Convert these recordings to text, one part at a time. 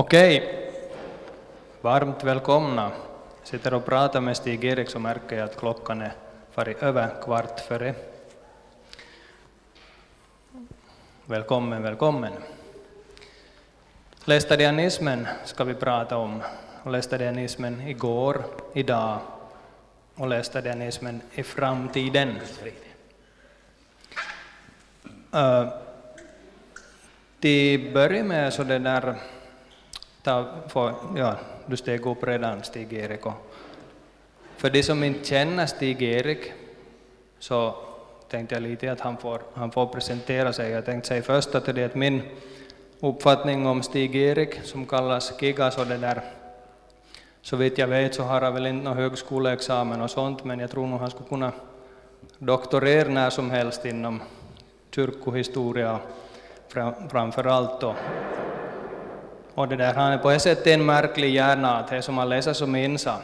Okej, varmt välkomna. Jag Sitter och pratar med Stig-Erik så märker jag att klockan är farit över kvart före. Välkommen, välkommen. Lästadianismen ska vi prata om. Och lästadianismen igår, idag och lästadianismen i framtiden. Uh, till börja med så det där, ta, få, ja, du steg upp redan Stig-Erik. För de som inte känner Stig-Erik så tänkte jag lite att han får, han får presentera sig. Jag tänkte säga först att det är min uppfattning om Stig-Erik som kallas Gigas och det där så vitt jag vet så har han väl inte någon högskoleexamen och sånt, men jag tror nog han skulle kunna doktorera när som helst inom kyrkohistoria framför allt. då och det där, han är på ett sätt en märklig hjärna, att det som man läser som insa,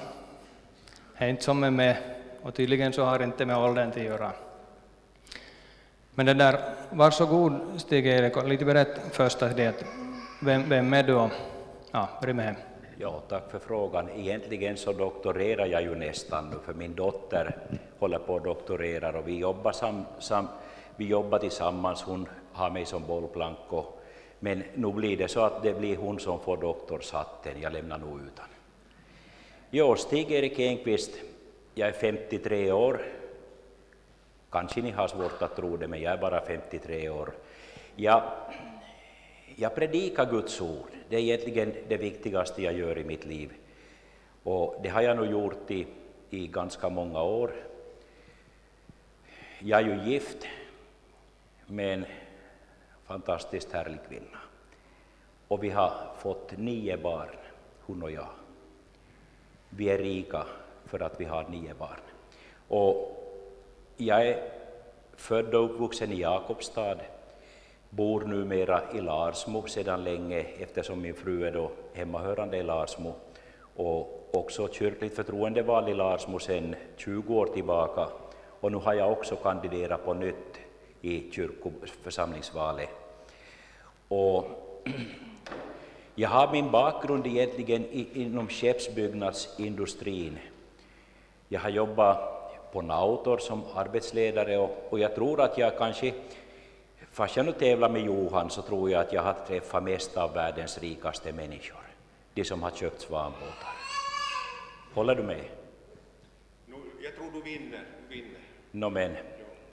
det är inte som är med, och tydligen så har det inte med åldern att göra. Men det där, varsågod Stig-Erik, lite berätta först det, vem, vem är du? Ja, börja med. Ja, tack för frågan. Egentligen så doktorerar jag ju nästan nu, för min dotter håller på att doktorera och vi jobbar, sam, sam, vi jobbar tillsammans. Hon har mig som bollplank, och, men nu blir det så att det blir hon som får doktorshatten. Jag lämnar nog utan. Jo, Stig-Erik Enqvist, jag är 53 år. Kanske ni har svårt att tro det, men jag är bara 53 år. Jag, jag predikar Guds ord. Det är egentligen det viktigaste jag gör i mitt liv. Och det har jag nog gjort i, i ganska många år. Jag är ju gift men fantastiskt härlig kvinna. Och vi har fått nio barn, hon och jag. Vi är rika för att vi har nio barn. Och jag är född och uppvuxen i Jakobstad bor numera i Larsmo sedan länge eftersom min fru är då hemmahörande i Larsmo och också kyrkligt förtroendevald i Larsmo sedan 20 år tillbaka. Och nu har jag också kandiderat på nytt i kyrkoförsamlingsvalet. Och jag har min bakgrund egentligen inom skeppsbyggnadsindustrin. Jag har jobbat på Nautor som arbetsledare och, och jag tror att jag kanske Fast jag nu tävlar med Johan så tror jag att jag har träffat mest av världens rikaste människor, de som har köpt svanbåtar. Håller du med? Jag tror du vinner. Du vinner. No, men,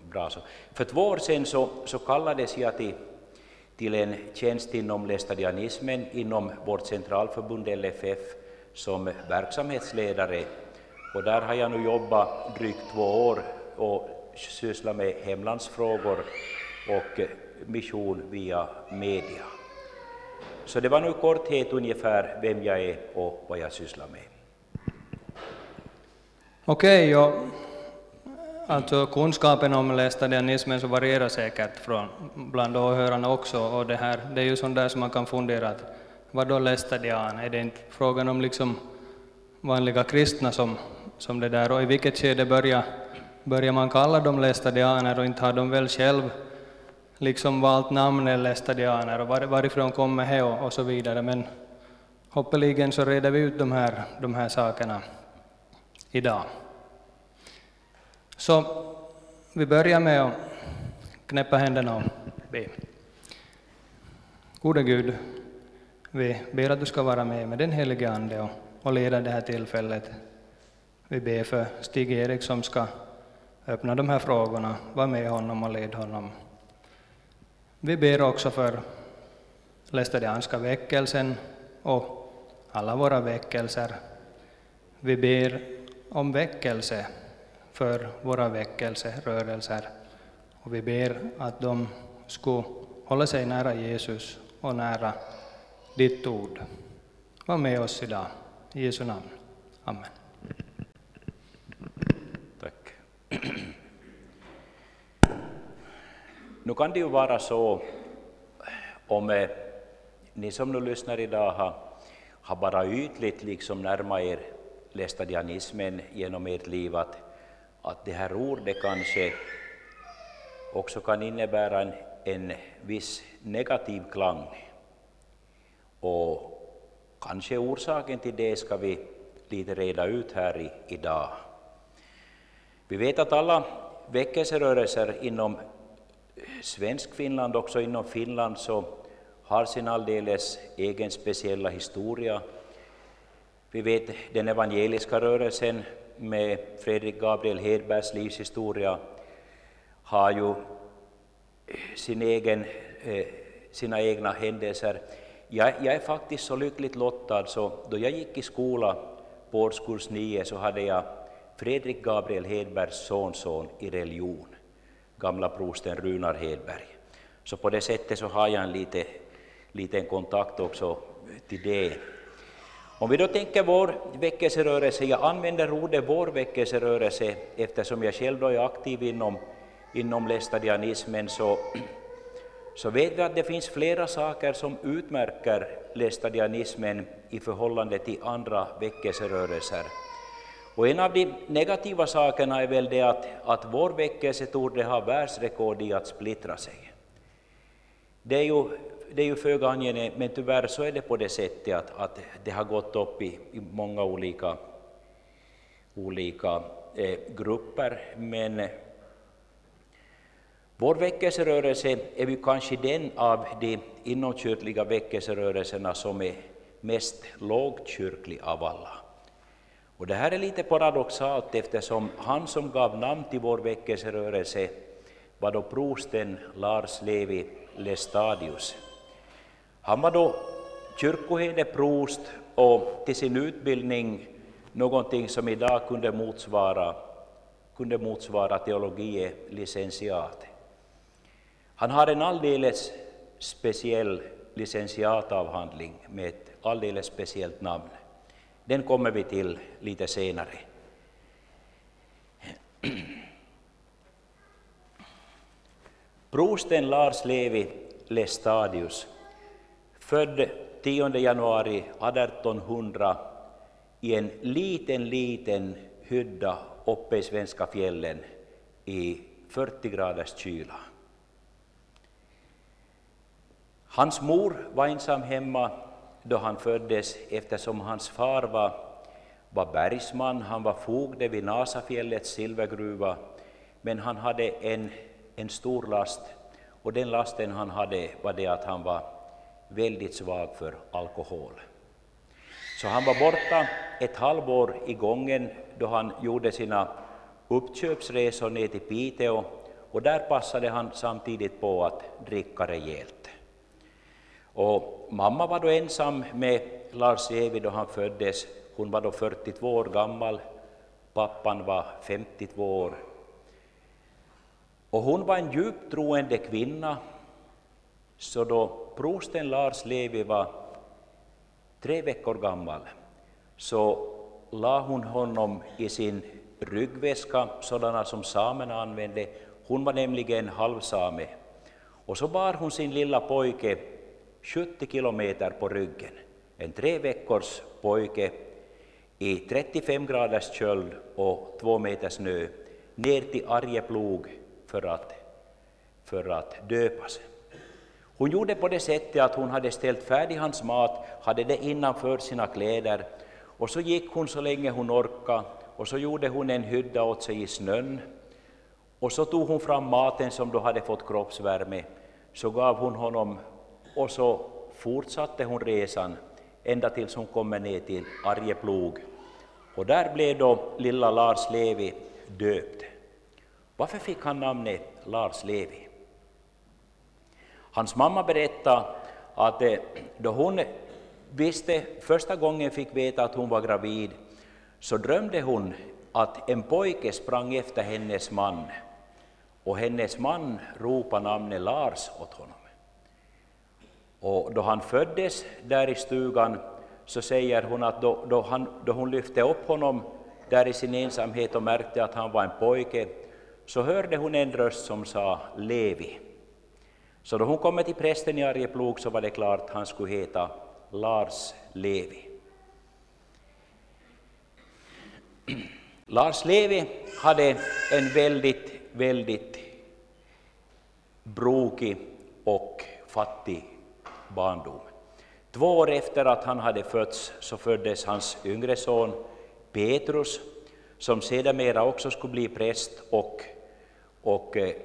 bra så. För två år sedan så, så kallades jag till, till en tjänst inom lästadianismen inom vårt centralförbund LFF som verksamhetsledare. Och där har jag nu jobbat drygt två år och sysslat med hemlandsfrågor och mission via media. Så det var nu i korthet ungefär vem jag är och vad jag sysslar med. Okej, okay, alltså kunskapen om laestadianismen så varierar säkert från bland åhörarna också och det här, det är ju sånt där som man kan fundera att vad då? Är det inte frågan om liksom vanliga kristna som, som det där och i vilket skede börjar, börjar man kalla dem laestadianer? och inte har de väl själv liksom valt namn eller och var, varifrån kommer det och, och så vidare. Men hoppeligen så reder vi ut de här, de här sakerna idag. Så vi börjar med att knäppa händerna och be. Gode Gud, vi ber att du ska vara med med den helige Ande och, och leda det här tillfället. Vi ber för Stig-Erik som ska öppna de här frågorna, var med honom och led honom. Vi ber också för lästadianska väckelsen och alla våra väckelser. Vi ber om väckelse för våra väckelserörelser och vi ber att de skulle hålla sig nära Jesus och nära ditt ord. Var med oss idag. I Jesu namn. Amen. Tack. Nu kan det ju vara så, om eh, ni som nu lyssnar idag har, har bara ytligt liksom närmat er lästadianismen genom ert liv, att, att det här ordet kanske också kan innebära en, en viss negativ klang. Och kanske orsaken till det ska vi lite reda ut här i, idag. Vi vet att alla väckelserörelser inom svensk Finland, också inom Finland, så har sin alldeles egen speciella historia. Vi vet den evangeliska rörelsen med Fredrik Gabriel Hedbergs livshistoria har ju eh, sin egen, eh, sina egna händelser. Jag, jag, är faktiskt så lyckligt lottad så då jag gick i skola på årskurs 9 så hade jag Fredrik Gabriel Hedbergs sonson i religion, gamla prosten Runar Hedberg. Så på det sättet så har jag en lite, liten kontakt också till det. Om vi då tänker vår väckelserörelse, jag använder ordet vår väckelserörelse eftersom jag själv då är aktiv inom, inom lästadianismen så, så vet vi att det finns flera saker som utmärker lästadianismen i förhållande till andra väckelserörelser. Och en av de negativa sakerna är väl det att, att vår väckelse torde ha världsrekord i att splittra sig. Det är ju, det är ju föga angenämt, men tyvärr så är det på det sättet att, att det har gått upp i, i många olika, olika eh, grupper. Men eh, vår väckelserörelse är ju kanske den av de inomkyrkliga väckelserörelserna som är mest lågkyrklig av alla. Och det här är lite paradoxalt eftersom han som gav namn till vår väckelserörelse var då prosten Lars Levi Lestadius. Han var då kyrkoherde, prost och till sin utbildning någonting som idag kunde motsvara, kunde motsvara teologie licentiat. Han har en alldeles speciell licentiatavhandling med ett alldeles speciellt namn. Den kommer vi till lite senare. Prosten Lars Levi Lestadius, född 10 januari 1800 i en liten, liten hydda uppe i svenska fjällen i 40 graders kyla. Hans mor var ensam hemma då han föddes eftersom hans far var, var bergsman, han var fogde vid Nasafjällets silvergruva, men han hade en, en stor last och den lasten han hade var det att han var väldigt svag för alkohol. Så han var borta ett halvår i gången då han gjorde sina uppköpsresor ner till Piteå och där passade han samtidigt på att dricka rejält. Och mamma var då ensam med Lars Evi då han föddes. Hon var då 42 år gammal, pappan var 52 år. Och hon var en djupt troende kvinna, så då prosten Lars Levi var tre veckor gammal så la hon honom i sin ryggväska, sådana som samerna använde. Hon var nämligen halvsame. Och så bar hon sin lilla pojke 70 kilometer på ryggen. En tre veckors pojke i 35 graders köld och två meter snö ner till Arjeplog för att, för att döpas. Hon gjorde på det sättet att hon hade ställt färdig hans mat, hade det innanför sina kläder och så gick hon så länge hon orkade och så gjorde hon en hydda åt sig i snön och så tog hon fram maten som då hade fått kroppsvärme, så gav hon honom och så fortsatte hon resan ända tills hon kommer ner till Arjeplog. Och där blev då lilla Lars Levi döpt. Varför fick han namnet Lars Levi? Hans mamma berättade att eh, då hon visste, första gången fick veta att hon var gravid, så drömde hon att en pojke sprang efter hennes man och hennes man ropade namnet Lars åt honom. Och då han föddes där i stugan så säger hon att då, då, han, då hon lyfte upp honom där i sin ensamhet och märkte att han var en pojke, så hörde hon en röst som sa Levi. Så då hon kom till prästen i Arjeplog så var det klart att han skulle heta Lars Levi. Lars Levi hade en väldigt, väldigt brokig och fattig barndom. Två år efter att han hade fötts så föddes hans yngre son Petrus, som sedermera också skulle bli präst och, och eh,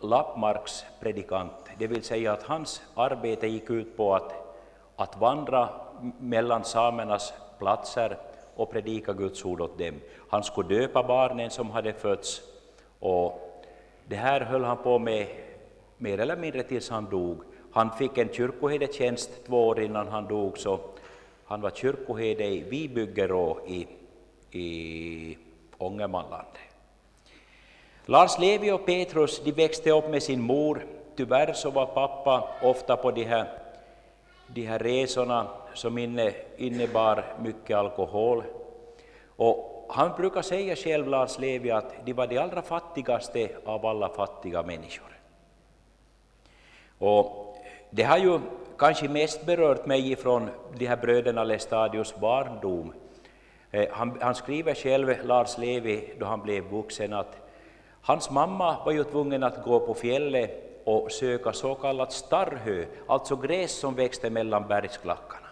Lappmarks predikant, Det vill säga att hans arbete gick ut på att, att vandra mellan samernas platser och predika Guds ord åt dem. Han skulle döpa barnen som hade fötts och det här höll han på med mer eller mindre tills han dog. Han fick en kyrkoherdetjänst två år innan han dog, så han var kyrkoherde i Vibyggerå i, i Ångermanland. Lars Levi och Petrus de växte upp med sin mor. Tyvärr så var pappa ofta på de här, de här resorna som inne, innebar mycket alkohol. Och han brukar säga själv, Lars Levi, att de var de allra fattigaste av alla fattiga människor. Och det har ju kanske mest berört mig från de här bröderna Lestadius barndom. Eh, han, han, skriver själv, Lars Levi, då han blev vuxen, att hans mamma var ju tvungen att gå på fjället och söka så kallat starrhö, alltså gräs som växte mellan bergsklackarna.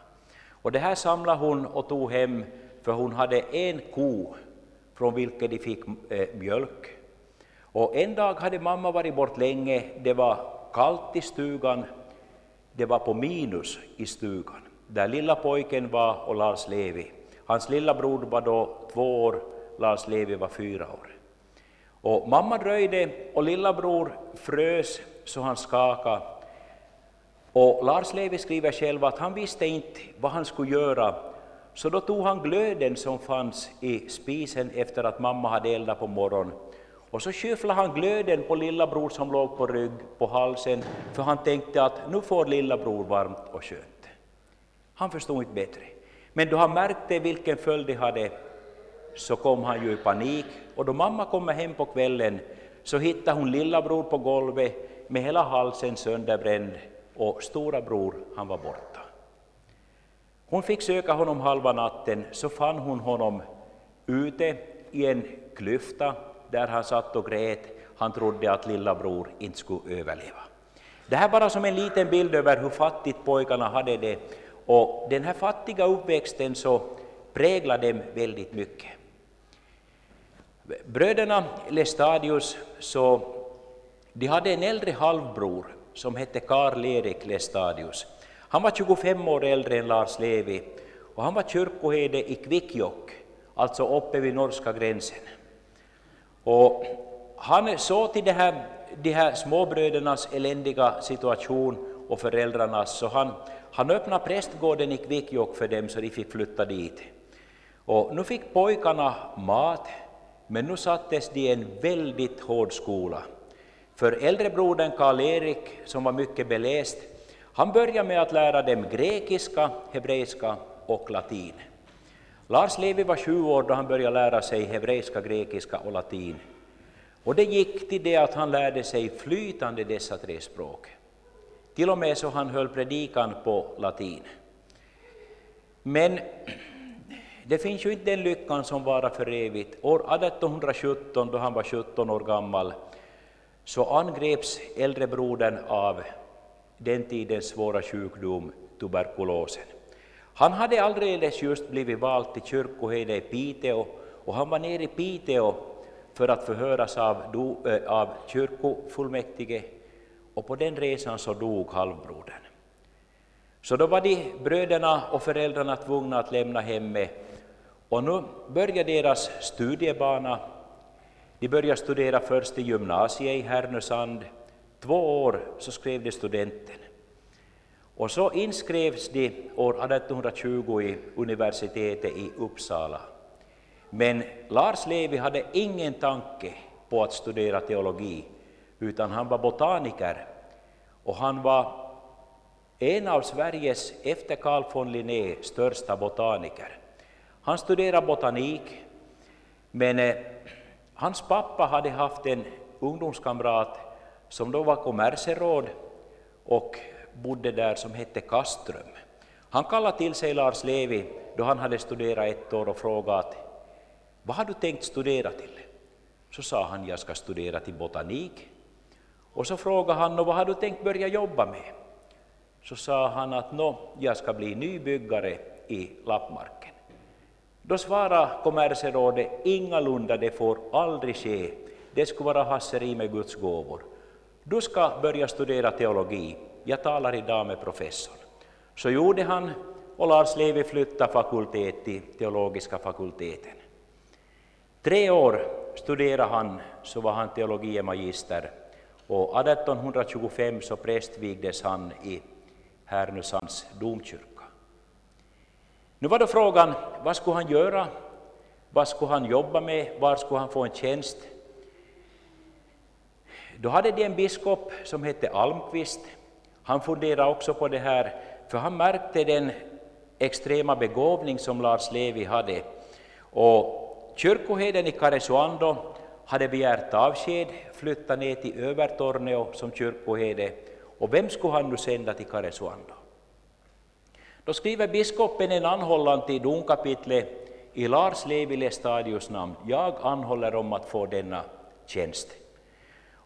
Och det här samlade hon och tog hem, för hon hade en ko från vilken de fick eh, mjölk. Och en dag hade mamma varit bort länge, det var kallt i stugan, det var på minus i stugan, där lilla pojken var och Lars Levi. Hans lilla bror var då två år, Lars Levi var fyra år. Och mamma dröjde och lilla bror frös så han skakade. Och Lars Levi skriver själv att han visste inte vad han skulle göra, så då tog han glöden som fanns i spisen efter att mamma hade eldat på morgonen och så skyfflade han glöden på lillabror som låg på rygg på halsen, för han tänkte att nu får lillabror varmt och skönt. Han förstod inte bättre. Men då han märkte vilken följd det hade, så kom han ju i panik, och då mamma kommer hem på kvällen så hittade hon lillebror på golvet med hela halsen sönderbränd, och stora bror han var borta. Hon fick söka honom halva natten, så fann hon honom ute i en klyfta där han satt och grät. Han trodde att lilla bror inte skulle överleva. Det här bara som en liten bild över hur fattigt pojkarna hade det. Och den här fattiga uppväxten så präglade dem väldigt mycket. Bröderna Lestadius så de hade en äldre halvbror som hette Karl-Erik Lestadius. Han var 25 år äldre än Lars Levi och han var kyrkoherde i Kvikkjokk, alltså uppe vid norska gränsen. Och han såg till det här, de här småbrödernas eländiga situation och föräldrarnas, så han, han öppnade prästgården i Kvikkjokk för dem så de fick flytta dit. Och nu fick pojkarna mat, men nu sattes de i en väldigt hård skola. För äldrebrodern Karl-Erik, som var mycket beläst, han började med att lära dem grekiska, hebreiska och latin. Lars Levi var sju år då han började lära sig hebreiska, grekiska och latin. Och det gick till det att han lärde sig flytande dessa tre språk. Till och med så han höll predikan på latin. Men det finns ju inte den lyckan som varar för evigt. År 1817, då han var 17 år gammal, så angreps äldrebrodern av den tidens svåra sjukdom, tuberkulosen. Han hade alldeles just blivit vald till kyrkoherde i Piteå och han var nere i Piteå för att förhöras av, äh, av kyrkofullmäktige och på den resan så dog halvbrodern. Så då var de bröderna och föräldrarna tvungna att lämna hemmet och nu börjar deras studiebana. De började studera först i gymnasiet i Härnösand. Två år så skrev de studenten. Och så inskrevs de år 1820 i universitetet i Uppsala. Men Lars Levi hade ingen tanke på att studera teologi, utan han var botaniker och han var en av Sveriges, efter Carl von Linné, största botaniker. Han studerade botanik, men eh, hans pappa hade haft en ungdomskamrat som då var kommerseråd och bodde där som hette Kaström. Han kallade till sig Lars Levi då han hade studerat ett år och frågat vad har du tänkt studera till? Så sa han jag ska studera till botanik. Och så frågade han vad har du tänkt börja jobba med? så sa han att nå, jag ska bli nybyggare i lappmarken. Då svarade kommerserådet ingalunda, det får aldrig ske. Det skulle vara hasseri med Guds gåvor. Du ska börja studera teologi. Jag talar idag med professorn. Så gjorde han och Lars Levi flyttade fakultet till teologiska fakulteten. Tre år studerade han, så var han teologie magister och 1825 så prästvigdes han i Härnösands domkyrka. Nu var då frågan, vad skulle han göra? Vad skulle han jobba med? Var skulle han få en tjänst? Då hade de en biskop som hette Almqvist. Han funderade också på det här, för han märkte den extrema begåvning som Lars Levi hade. Och kyrkoherden i Karesuando hade begärt avsked, flyttat ner till Övertorneå som kyrkoherde. Och vem skulle han nu sända till Karesuando? Då skriver biskopen en anhållan till domkapitlet i Lars Levi stadius namn. Jag anhåller om att få denna tjänst.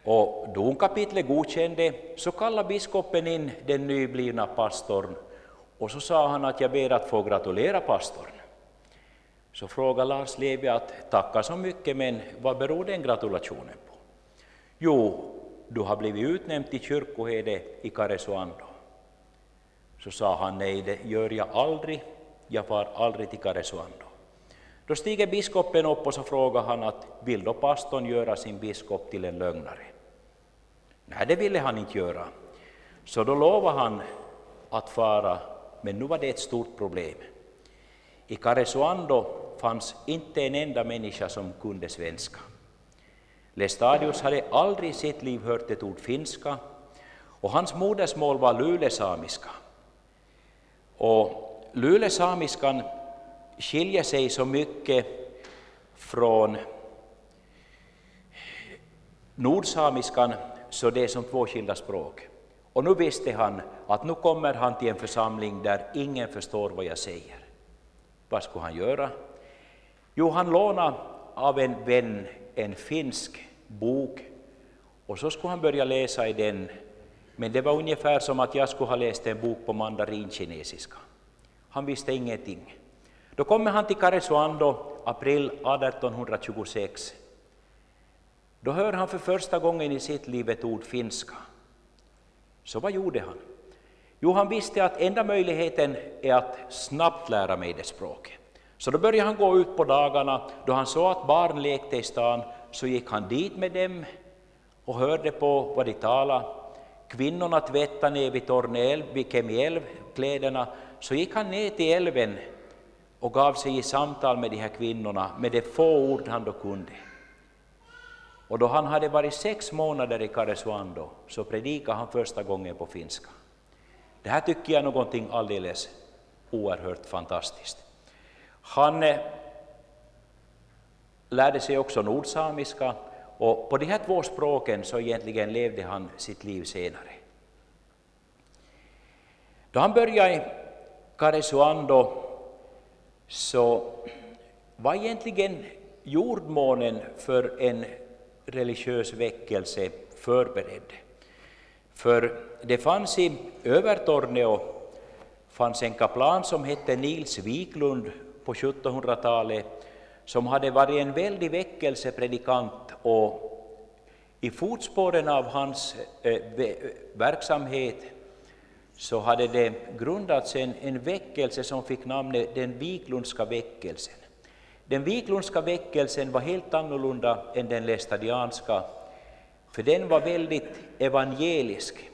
Och domkapitlet godkände, så kallade biskopen in den nyblivna pastorn och så sa han att jag ber att få gratulera pastorn. Så frågade Lars Levi att tacka så mycket, men vad beror den gratulationen på? Jo, du har blivit utnämnd till kyrkoherde i Karesuando. Så sa han nej, det gör jag aldrig, jag far aldrig till Karesuando. Då stiger biskopen upp och så frågar han att vill då pastorn göra sin biskop till en lögnare? Nej, det ville han inte göra. Så då lovade han att fara, men nu var det ett stort problem. I Karesuando fanns inte en enda människa som kunde svenska. Lestadius hade aldrig i sitt liv hört ett ord finska och hans modersmål var lulesamiska. Och lulesamiskan skiljer sig så mycket från nordsamiskan så det är som två skilda språk. Och nu visste han att nu kommer han till en församling där ingen förstår vad jag säger. Vad skulle han göra? Jo, han lånade av en vän en finsk bok och så skulle han börja läsa i den. Men det var ungefär som att jag skulle ha läst en bok på mandarinkinesiska. Han visste ingenting. Då kommer han till Karesuando, april 1826. Då hör han för första gången i sitt liv ett ord finska. Så vad gjorde han? Jo, han visste att enda möjligheten är att snabbt lära mig det språket. Så då började han gå ut på dagarna, då han såg att barn lekte i stan, så gick han dit med dem och hörde på vad de talade. Kvinnorna tvättade ner vid Torneälv, vid Kemiälv, kläderna, så gick han ner till älven och gav sig i samtal med de här kvinnorna med de få ord han då kunde. Och då han hade varit sex månader i Karesuando så predikade han första gången på finska. Det här tycker jag är någonting alldeles oerhört fantastiskt. Han eh, lärde sig också nordsamiska och på de här två språken så egentligen levde han sitt liv senare. Då han började i Karesuando så var egentligen jordmånen för en religiös väckelse förberedd. För det fanns i Övertorneå fanns en kaplan som hette Nils Wiklund på 1700-talet som hade varit en väldig väckelsepredikant och i fotspåren av hans eh, verksamhet så hade det grundats en, en väckelse som fick namnet den Wiklundska väckelsen. Den Wiklundska väckelsen var helt annorlunda än den lästadianska, för den var väldigt evangelisk.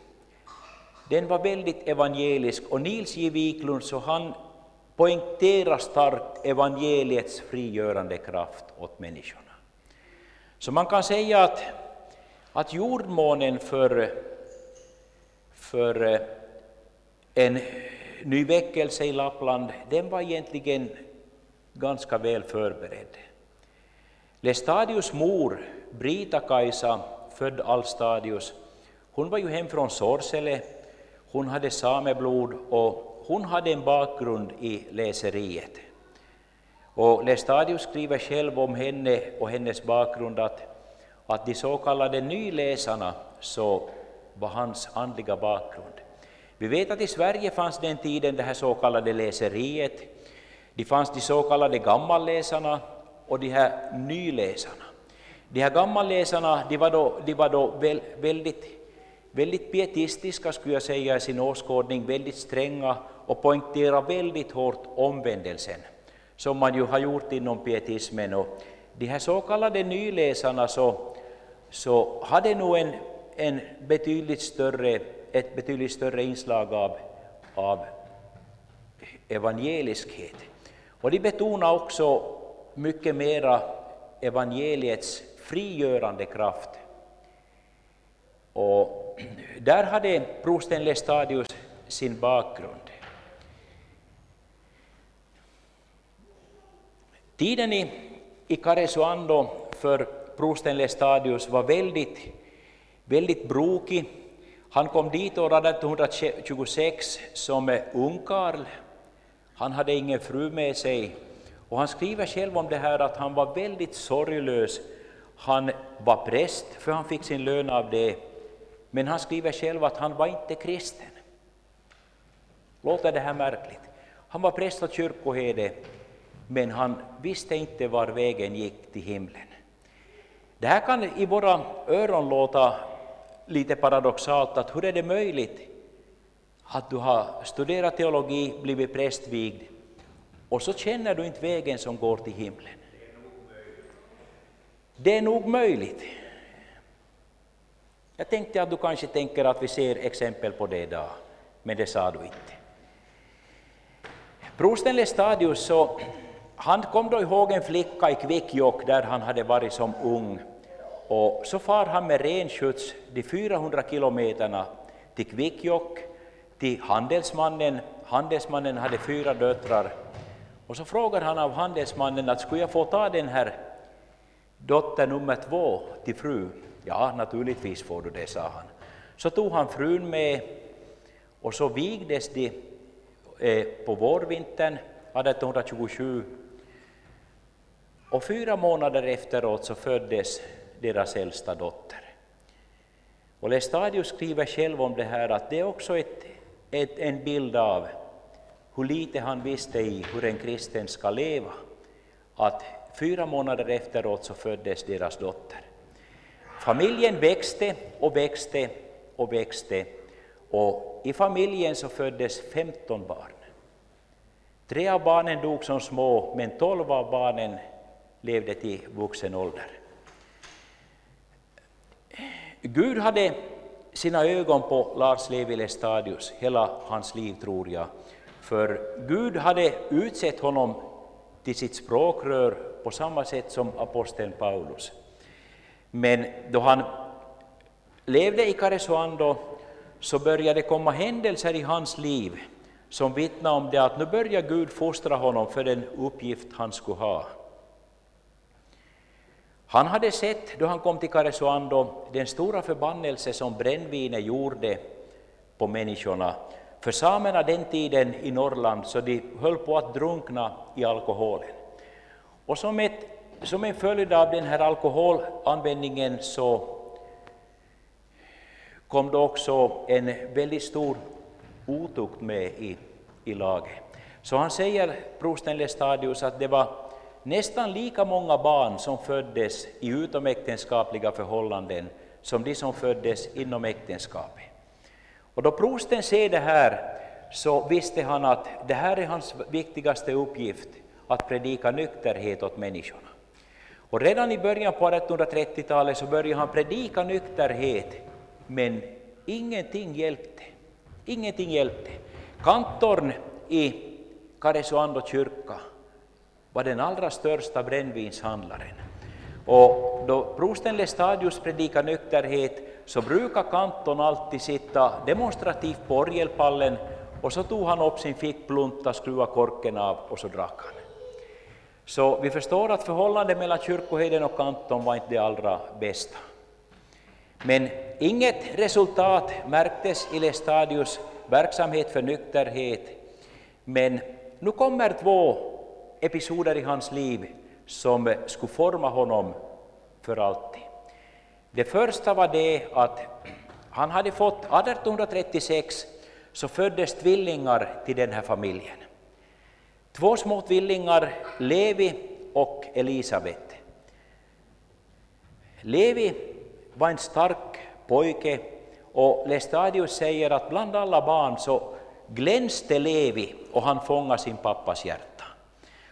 Den var väldigt evangelisk och Nils J. Wiklund så han poängterar starkt evangeliets frigörande kraft åt människorna. Så man kan säga att, att jordmånen för, för eh, en ny väckelse i Lappland, den var egentligen ganska väl förberedd. Lestadius mor, Brita-Kajsa, född Alstadius, hon var ju hem från Sorsele, hon hade sameblod och hon hade en bakgrund i läseriet. Och Lestadius skriver själv om henne och hennes bakgrund att, att de så kallade nyläsarna så var hans andliga bakgrund. Vi vet att i Sverige fanns den tiden det här så kallade läseriet. Det fanns de så kallade gammalläsarna och de här nyläsarna. De här gammalläsarna de var då, de var då väldigt, väldigt pietistiska skulle jag säga i sin åskådning, väldigt stränga och poängtera väldigt hårt omvändelsen, som man ju har gjort inom pietismen. Och de här så kallade nyläsarna så, så hade nog en, en betydligt större, ett betydligt större inslag av, av evangeliskhet. Och de betonar också mycket mera evangeliets frigörande kraft. Och där hade prosten Lestadius sin bakgrund. Tiden i, i Karesuando för prosten Lestadius var väldigt, väldigt brokig. Han kom dit år 1826 som eh, ungkarl. Han hade ingen fru med sig och han skriver själv om det här att han var väldigt sorglös. Han var präst, för han fick sin lön av det, men han skriver själv att han var inte kristen. Låter det här märkligt? Han var präst och kyrkoherde, men han visste inte var vägen gick till himlen. Det här kan i våra öron låta lite paradoxalt, att hur är det möjligt att du har studerat teologi, blivit prästvigd, och så känner du inte vägen som går till himlen. Det är nog möjligt. Jag tänkte att du kanske tänker att vi ser exempel på det idag, men det sa du inte. Prosten Lestadius, så, han kom då ihåg en flicka i Kvikkjokk där han hade varit som ung. Och så far han med renskjuts de 400 kilometerna till Kvikkjokk, till handelsmannen. Handelsmannen hade fyra döttrar och så frågar han av handelsmannen att skulle jag få ta den här dotter nummer två till fru? Ja, naturligtvis får du det, sa han. Så tog han frun med och så vigdes de eh, på vårvintern 1827 och fyra månader efteråt så föddes deras äldsta dotter. Och Lestadius skriver själv om det här att det är också ett, ett, en bild av hur lite han visste i hur en kristen ska leva, att fyra månader efteråt så föddes deras dotter. Familjen växte och växte och växte och i familjen så föddes 15 barn. Tre av barnen dog som små, men tolv av barnen levde till vuxen ålder. Gud hade sina ögon på Lars Levi Lestadius hela hans liv, tror jag, för Gud hade utsett honom till sitt språkrör på samma sätt som aposteln Paulus. Men då han levde i Karesuando så började det komma händelser i hans liv som vittnar om det att nu börjar Gud fostra honom för den uppgift han skulle ha. Han hade sett, då han kom till Karesuando, den stora förbannelse som brännvinet gjorde på människorna för samerna den tiden i Norrland så de höll på att drunkna i alkoholen. Och som, ett, som en följd av den här alkoholanvändningen så kom det också en väldigt stor otukt med i, i laget. Så han säger, prosten Lestadius, att det var nästan lika många barn som föddes i utomäktenskapliga förhållanden som de som föddes inom äktenskapet. Och då prosten ser det här så visste han att det här är hans viktigaste uppgift, att predika nykterhet åt människorna. Och redan i början på 1830-talet så började han predika nykterhet, men ingenting hjälpte. Ingenting hjälpte. Kantorn i Karesuando kyrka var den allra största brännvinshandlaren. Och då prosten Lestadius predikar nykterhet så brukar kanton alltid sitta demonstrativt på orgelpallen och så tog han upp sin fickplunta, skruvade korken av och så drack han. Så vi förstår att förhållandet mellan kyrkoherden och kanton var inte det allra bästa. Men inget resultat märktes i Lestadius verksamhet för nykterhet. Men nu kommer två episoder i hans liv som skulle forma honom för alltid. Det första var det att han hade fått 1836 så föddes tvillingar till den här familjen. Två små tvillingar, Levi och Elisabet. Levi var en stark pojke och Lestadius säger att bland alla barn så glänste Levi och han fångade sin pappas hjärta.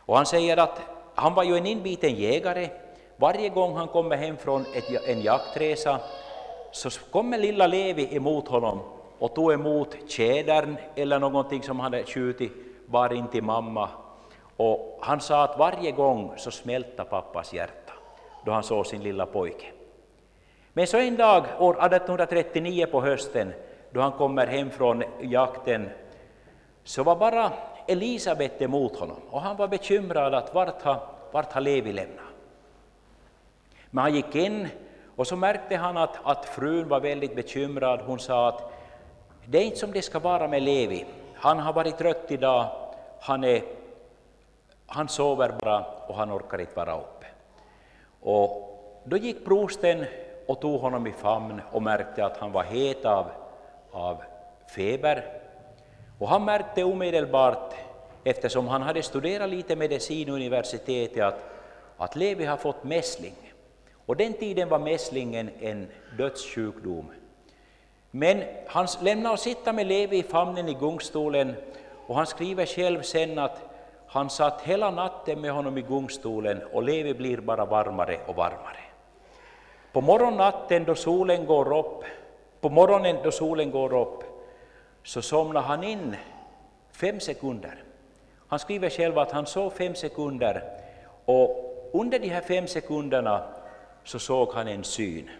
Och han säger att han var ju en inbiten jägare. Varje gång han kommer hem från ett, en jaktresa så kommer lilla Levi emot honom och tog emot tjädern eller någonting som han hade skjutit var in till mamma. Och han sa att varje gång så smälta pappas hjärta då han såg sin lilla pojke. Men så en dag år 1839 på hösten då han kommer hem från jakten så var bara Elisabet emot honom och han var bekymrad att vart har, vart har Levi lämnat. Men han gick in och så märkte han att, att frun var väldigt bekymrad. Hon sa att det är inte som det ska vara med Levi. Han har varit trött idag, han, är, han sover bara och han orkar inte vara uppe. Och då gick prosten och tog honom i famn och märkte att han var het av, av feber. Och han märkte omedelbart, eftersom han hade studerat lite medicin på universitetet, att, att Levi har fått mässling. Och den tiden var mässlingen en dödssjukdom. Men han lämnar att sitta med Levi i famnen i gungstolen och han skriver själv sen att han satt hela natten med honom i gungstolen och Levi blir bara varmare och varmare. På morgonnatten då solen går upp, på morgonen då solen går upp, så somnade han in fem sekunder. Han skriver själv att han sov fem sekunder och under de här fem sekunderna så såg han en syn.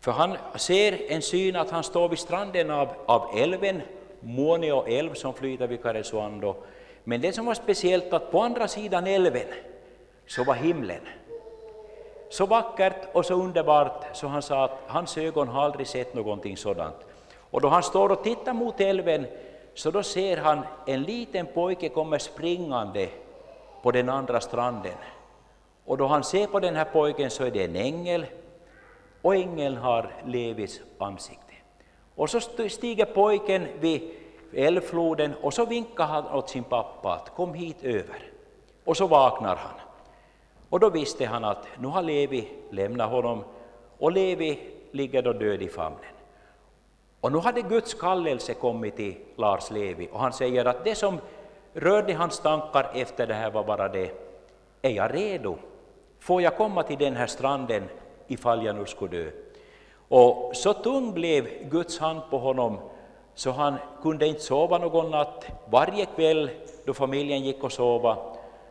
För han ser en syn att han står vid stranden av, av älven, Muonio älv som flyter vid Karesuando. Men det som var speciellt att på andra sidan älven så var himlen. Så vackert och så underbart så han sa att hans ögon har aldrig sett någonting sådant. Och då han står och tittar mot älven så då ser han en liten pojke komma springande på den andra stranden. Och då han ser på den här pojken så är det en ängel och ängeln har Levis ansikte. Och så stiger pojken vid älvfloden och så vinkar han åt sin pappa att kom hit över. Och så vaknar han. Och då visste han att nu har Levi lämnat honom och Levi ligger då död i famnen. Och nu hade Guds kallelse kommit till Lars Levi och han säger att det som rörde hans tankar efter det här var bara det, är jag redo? Får jag komma till den här stranden ifall jag nu skulle dö? Och så tung blev Guds hand på honom så han kunde inte sova någon natt. Varje kväll då familjen gick och sova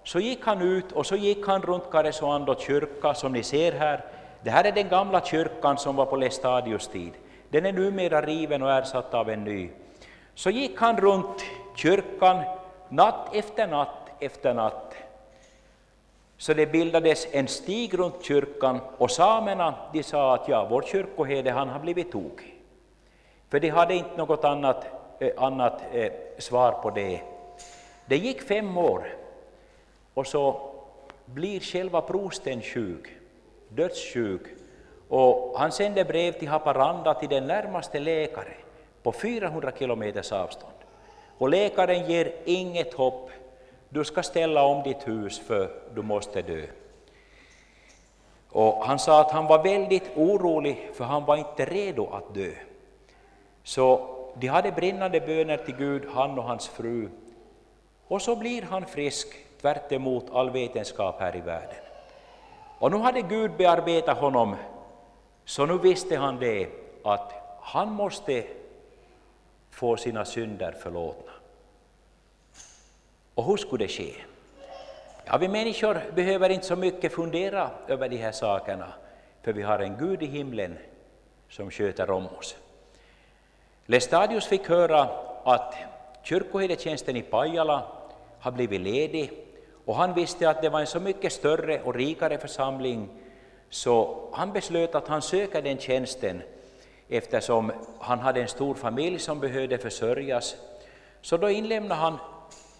så gick han ut och så gick han runt Karesuando kyrka som ni ser här. Det här är den gamla kyrkan som var på Lestadius tid. Den är numera riven och ersatt av en ny. Så gick han runt kyrkan natt efter natt efter natt. Så det bildades en stig runt kyrkan och samerna de sa att ja, vår kyrkoherde han har blivit tokig. För de hade inte något annat, eh, annat eh, svar på det. Det gick fem år och så blir själva prosten sjuk, dödssjuk, och han sände brev till Haparanda till den närmaste läkare på 400 kilometers avstånd. Och läkaren ger inget hopp. Du ska ställa om ditt hus för du måste dö. Och han sa att han var väldigt orolig för han var inte redo att dö. Så de hade brinnande böner till Gud, han och hans fru. Och så blir han frisk, tvärt emot all vetenskap här i världen. Och nu hade Gud bearbetat honom så nu visste han det att han måste få sina synder förlåtna. Och hur skulle det ske? Ja, vi människor behöver inte så mycket fundera över de här sakerna, för vi har en Gud i himlen som sköter om oss. Lestadius fick höra att kyrkoherdetjänsten i Pajala har blivit ledig och han visste att det var en så mycket större och rikare församling så han beslöt att han söker den tjänsten eftersom han hade en stor familj som behövde försörjas. Så då inlämnade han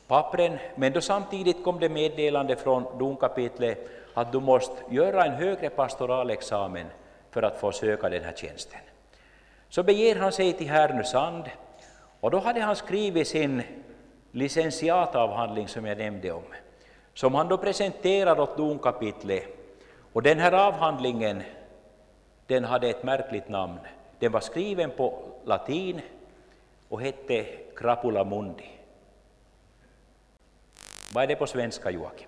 pappren, men då samtidigt kom det meddelande från domkapitlet att du måste göra en högre pastoralexamen för att få söka den här tjänsten. Så beger han sig till Härnösand Och då hade han skrivit sin licentiatavhandling som jag nämnde om, som han då presenterar åt domkapitlet. Och den här avhandlingen den hade ett märkligt namn. Den var skriven på latin och hette Crapula Mundi. Vad är det på svenska, Joakim?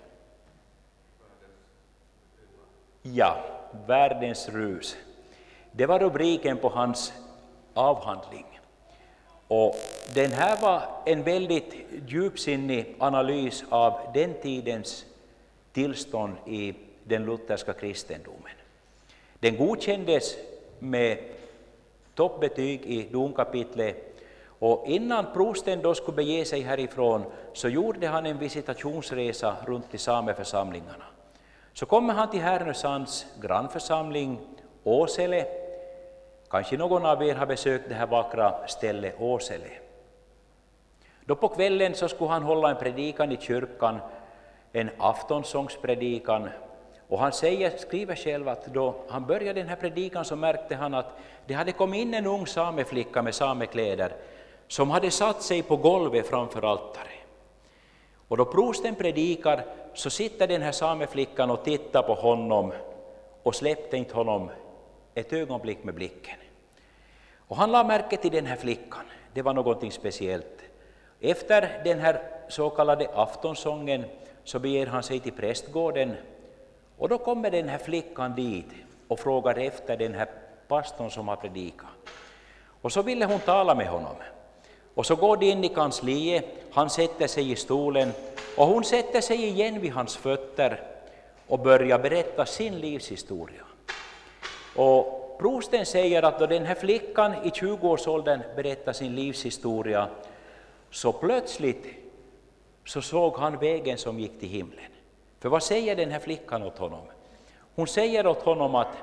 Ja, Världens rus. Det var rubriken på hans avhandling. Och den här var en väldigt djupsinnig analys av den tidens tillstånd i den lutherska kristendomen. Den godkändes med toppbetyg i domkapitlet och innan prosten då skulle bege sig härifrån så gjorde han en visitationsresa runt i sameförsamlingarna. Så kommer han till Härnösands grannförsamling Åsele. Kanske någon av er har besökt det här vackra stället Åsele. Då på kvällen så skulle han hålla en predikan i kyrkan, en aftonsångspredikan. Och han säger, skriver själv att då han började den här predikan så märkte han att det hade kommit in en ung sameflicka med samekläder som hade satt sig på golvet framför altaret. Och då prosten predikar så sitter den här sameflickan och tittar på honom och släppte inte honom ett ögonblick med blicken. Och han lade märke till den här flickan, det var någonting speciellt. Efter den här så kallade aftonsången så beger han sig till prästgården och då kommer den här flickan dit och frågar efter den här pastorn som har predikat. Och så ville hon tala med honom. Och så går de in i kansliet, han sätter sig i stolen och hon sätter sig igen vid hans fötter och börjar berätta sin livshistoria. Och prosten säger att då den här flickan i 20-årsåldern berättar sin livshistoria så plötsligt så såg han vägen som gick till himlen. För vad säger den här flickan åt honom? Hon säger åt honom att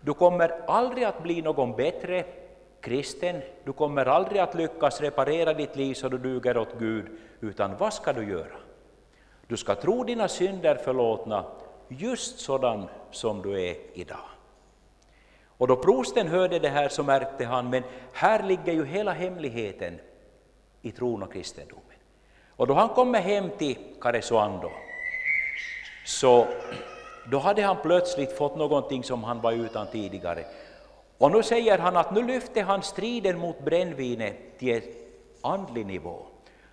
du kommer aldrig att bli någon bättre kristen, du kommer aldrig att lyckas reparera ditt liv så du duger åt Gud, utan vad ska du göra? Du ska tro dina synder förlåtna, just sådan som du är idag. Och då prosten hörde det här så märkte han, men här ligger ju hela hemligheten i tron och kristendomen. Och då han kommer hem till Karesuando, så då hade han plötsligt fått någonting som han var utan tidigare. Och nu säger han att nu lyfte han striden mot brännvinet till en andlig nivå.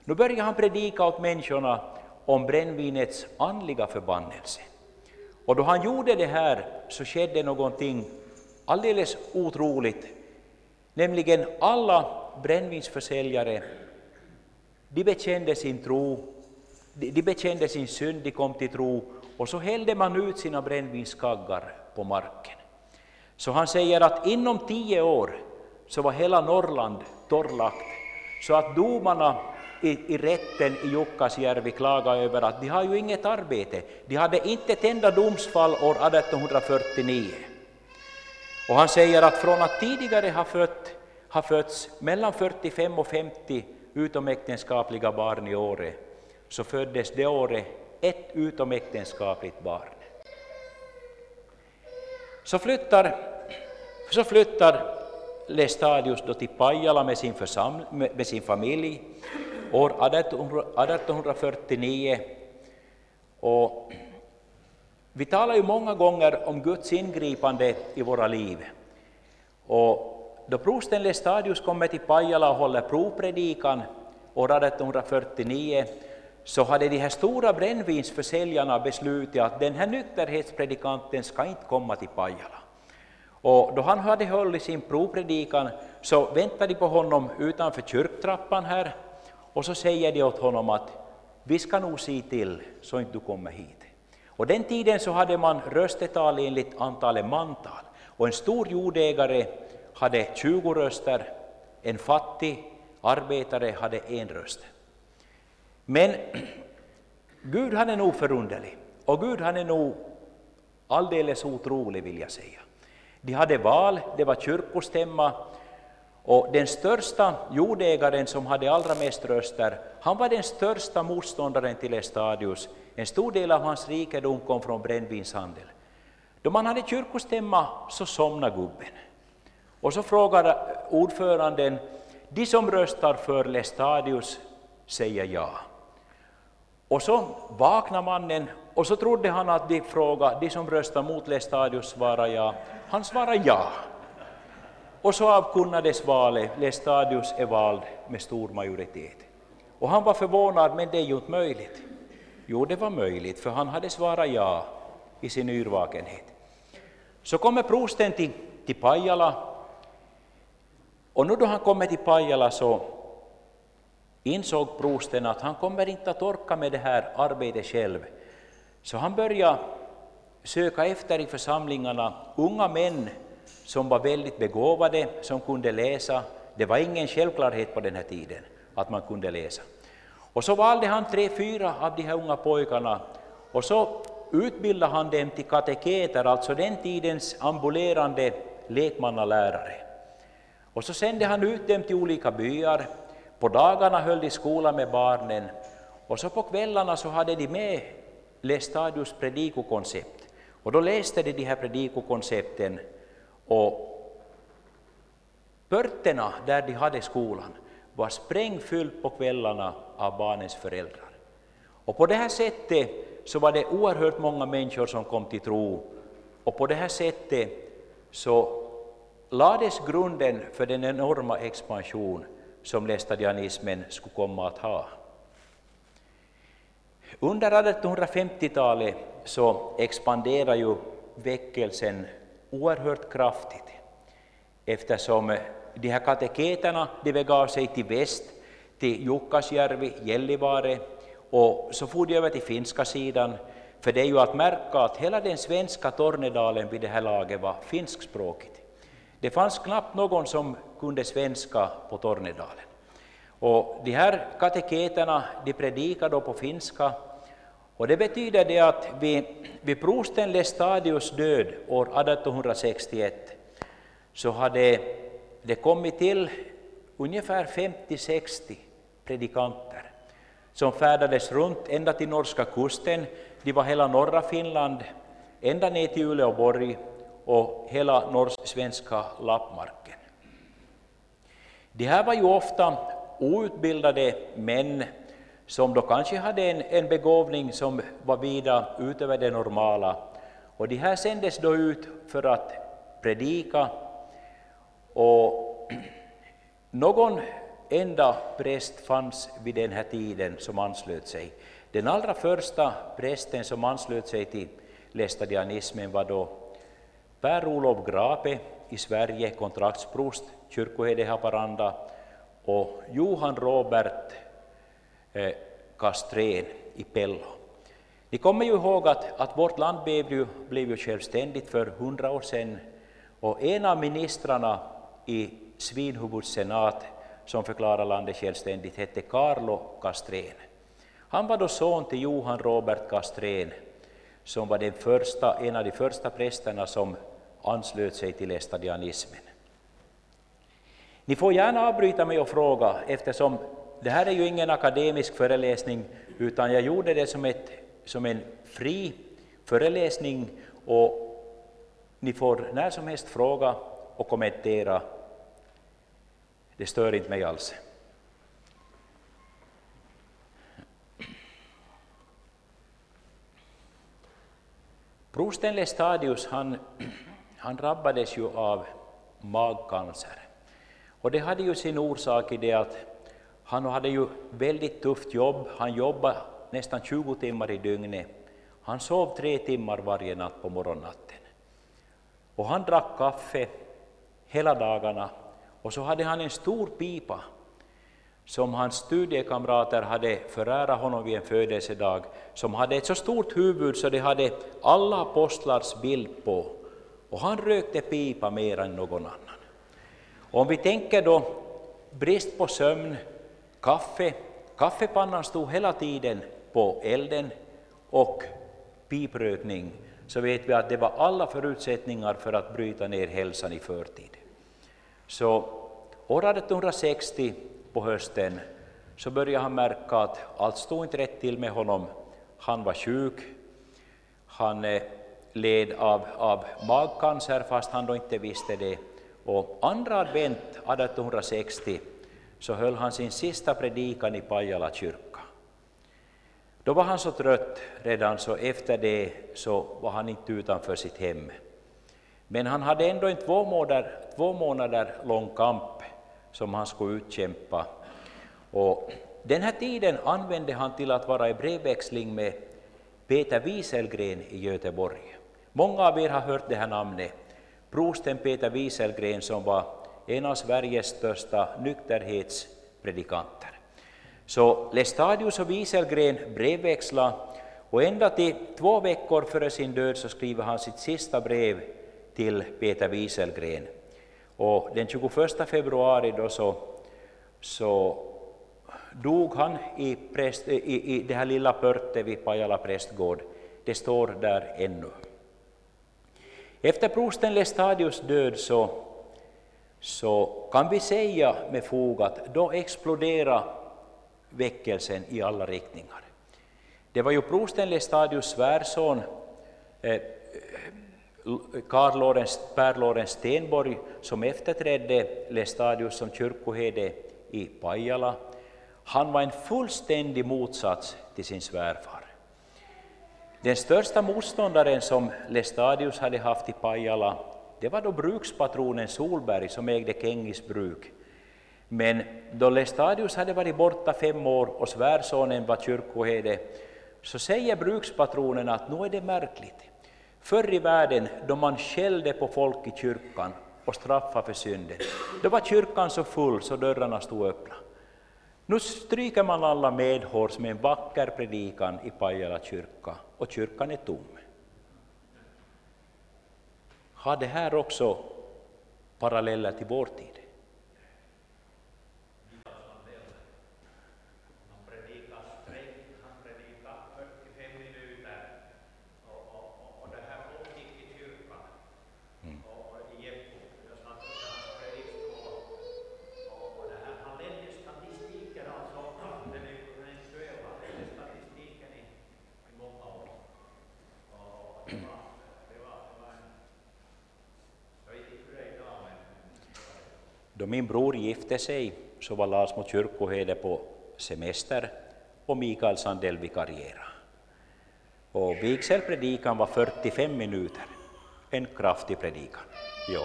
Nu börjar han predika åt människorna om brännvinets andliga förbannelse. Och då han gjorde det här så skedde någonting alldeles otroligt, nämligen alla brännvinsförsäljare de bekände sin tro, de bekände sin synd, de kom till tro och så hällde man ut sina brännvinskaggar på marken. Så han säger att inom tio år så var hela Norrland torrlagt, så att domarna i, i rätten i Jukkasjärvi klagade över att de har ju inget arbete. De hade inte ett enda domsfall år 1849. Och han säger att från att tidigare ha, fött, ha fötts mellan 45 och 50 utomäktenskapliga barn i året, så föddes det året ett utomäktenskapligt barn. Så flyttar, så flyttar Lestadius då till Pajala med sin, med sin familj år 1849. Och vi talar ju många gånger om Guds ingripande i våra liv. Och då prosten Lestadius kommer till Pajala och håller provpredikan år 1849 så hade de här stora brännvinsförsäljarna beslutat att den här nykterhetspredikanten ska inte komma till Pajala. Och då han hade hållit sin provpredikan så väntade de på honom utanför kyrktrappan här och så säger de åt honom att vi ska nog se till så inte du kommer hit. Och den tiden så hade man röstetal enligt antalet mantal och en stor jordägare hade 20 röster, en fattig arbetare hade en röst. Men Gud han är nog förunderlig och Gud han är nog alldeles otrolig vill jag säga. De hade val, det var kyrkostämma och den största jordägaren som hade allra mest röster, han var den största motståndaren till Estadius. En stor del av hans rikedom kom från brännvinshandel. Då man hade kyrkostämma så somnade gubben. Och så frågar ordföranden, de som röstar för Lestadius säger ja. Och så vaknar mannen och så trodde han att de frågade, de som röstar mot Lestadius svarar ja. Han svarar ja. Och så avkunnades valet, Lestadius är vald med stor majoritet. Och han var förvånad, men det är ju inte möjligt. Jo, det var möjligt, för han hade svarat ja i sin yrvakenhet. Så kommer prosten till, till Pajala, och nu då han kommer till Pajala så insåg prosten att han kommer inte att orka med det här arbetet själv. Så han började söka efter i församlingarna unga män som var väldigt begåvade, som kunde läsa. Det var ingen självklarhet på den här tiden att man kunde läsa. Och så valde han tre, fyra av de här unga pojkarna och så utbildade han dem till kateketer, alltså den tidens ambulerande lekmannalärare. Och så sände han ut dem till olika byar. På dagarna höll de skola med barnen och så på kvällarna så hade de med Lestadius predikokoncept. Och då läste de de här predikokoncepten och pörterna där de hade skolan var sprängfyllt på kvällarna av barnens föräldrar. Och på det här sättet så var det oerhört många människor som kom till tro och på det här sättet så lades grunden för den enorma expansion som lästadianismen skulle komma att ha. Under 1850-talet så expanderar ju väckelsen oerhört kraftigt eftersom de här kateketerna de begav sig till väst, till Jukkasjärvi, Gällivare och så for de över till finska sidan. För det är ju att märka att hela den svenska Tornedalen vid det här laget var finskspråkigt. Det fanns knappt någon som kunde svenska på Tornedalen. Och de här kateketerna de predikade på finska och det betyder det att vid, vid prosten Lestadius död år 1861 så hade det kommit till ungefär 50-60 predikanter som färdades runt ända till norska kusten. De var hela norra Finland, ända ner till Uleåborg och hela norsk-svenska lappmarken. De här var ju ofta outbildade män som då kanske hade en, en begåvning som var vida utöver det normala. Och de här sändes då ut för att predika och någon enda präst fanns vid den här tiden som anslöt sig. Den allra första prästen som anslöt sig till lästadianismen var då Per-Olof Grape i Sverige, kontraktsprost, kyrkoherde i Haparanda, och Johan Robert eh, Kastrén i Pello. Ni kommer ju ihåg att, att vårt land blev ju, blev ju självständigt för hundra år sedan, och en av ministrarna i Svinhuvuds senat som förklarade landet självständigt hette Carlo Castrén. Han var då son till Johan Robert Castrén som var den första, en av de första prästerna som anslöt sig till estadianismen. Ni får gärna avbryta mig och fråga, eftersom det här är ju ingen akademisk föreläsning, utan jag gjorde det som, ett, som en fri föreläsning och ni får när som helst fråga och kommentera. Det stör inte mig alls. Prosten Lestadius han, han drabbades ju av magcancer. Och det hade ju sin orsak i det att han hade ju väldigt tufft jobb. Han jobbade nästan 20 timmar i dygnet. Han sov tre timmar varje natt på morgonnatten. Och han drack kaffe hela dagarna och så hade han en stor pipa som hans studiekamrater hade förärat honom vid en födelsedag, som hade ett så stort huvud så det hade alla apostlars bild på, och han rökte pipa mer än någon annan. Och om vi tänker då brist på sömn, kaffe, kaffepannan stod hela tiden på elden och piprökning, så vet vi att det var alla förutsättningar för att bryta ner hälsan i förtid. Så år 1860 på hösten så började han märka att allt stod inte rätt till med honom. Han var sjuk, han eh, led av, av magcancer fast han då inte visste det. Och andra advent 1860 så höll han sin sista predikan i Pajala kyrka. Då var han så trött redan så efter det så var han inte utanför sitt hem. Men han hade ändå en två månader, två månader lång kamp som han skulle utkämpa. Och den här tiden använde han till att vara i brevväxling med Peter Wieselgren i Göteborg. Många av er har hört det här namnet, prosten Peter Wieselgren som var en av Sveriges största nykterhetspredikanter. Så Lestadius och Wieselgren brevväxla och ända till två veckor före sin död så skriver han sitt sista brev till Peter Wieselgren. Och den 21 februari då så, så dog han i, präst, i, i det här lilla pörtet vid Pajala prästgård. Det står där ännu. Efter prosten Lestadius död så, så kan vi säga med fog att då exploderade väckelsen i alla riktningar. Det var ju prosten Lestadius svärson eh, Karl Lorenz, Per Lorenz Stenborg som efterträdde Lestadius som kyrkoherde i Pajala. Han var en fullständig motsats till sin svärfar. Den största motståndaren som Lestadius hade haft i Pajala det var då brukspatronen Solberg som ägde Kängis bruk. Men då Lestadius hade varit borta fem år och svärsonen var kyrkoherde så säger brukspatronen att nu är det märkligt. Förr i världen då man skällde på folk i kyrkan och straffade för synden, då var kyrkan så full så dörrarna stod öppna. Nu stryker man alla medhårs med en vacker predikan i Pajala kyrka och kyrkan är tom. Har det här också paralleller till vår tid? Då min bror gifte sig så var Lasmo kyrkoherde på semester och Mikael Sandell vikarierade. Och vigselpredikan var 45 minuter, en kraftig predikan. Jo,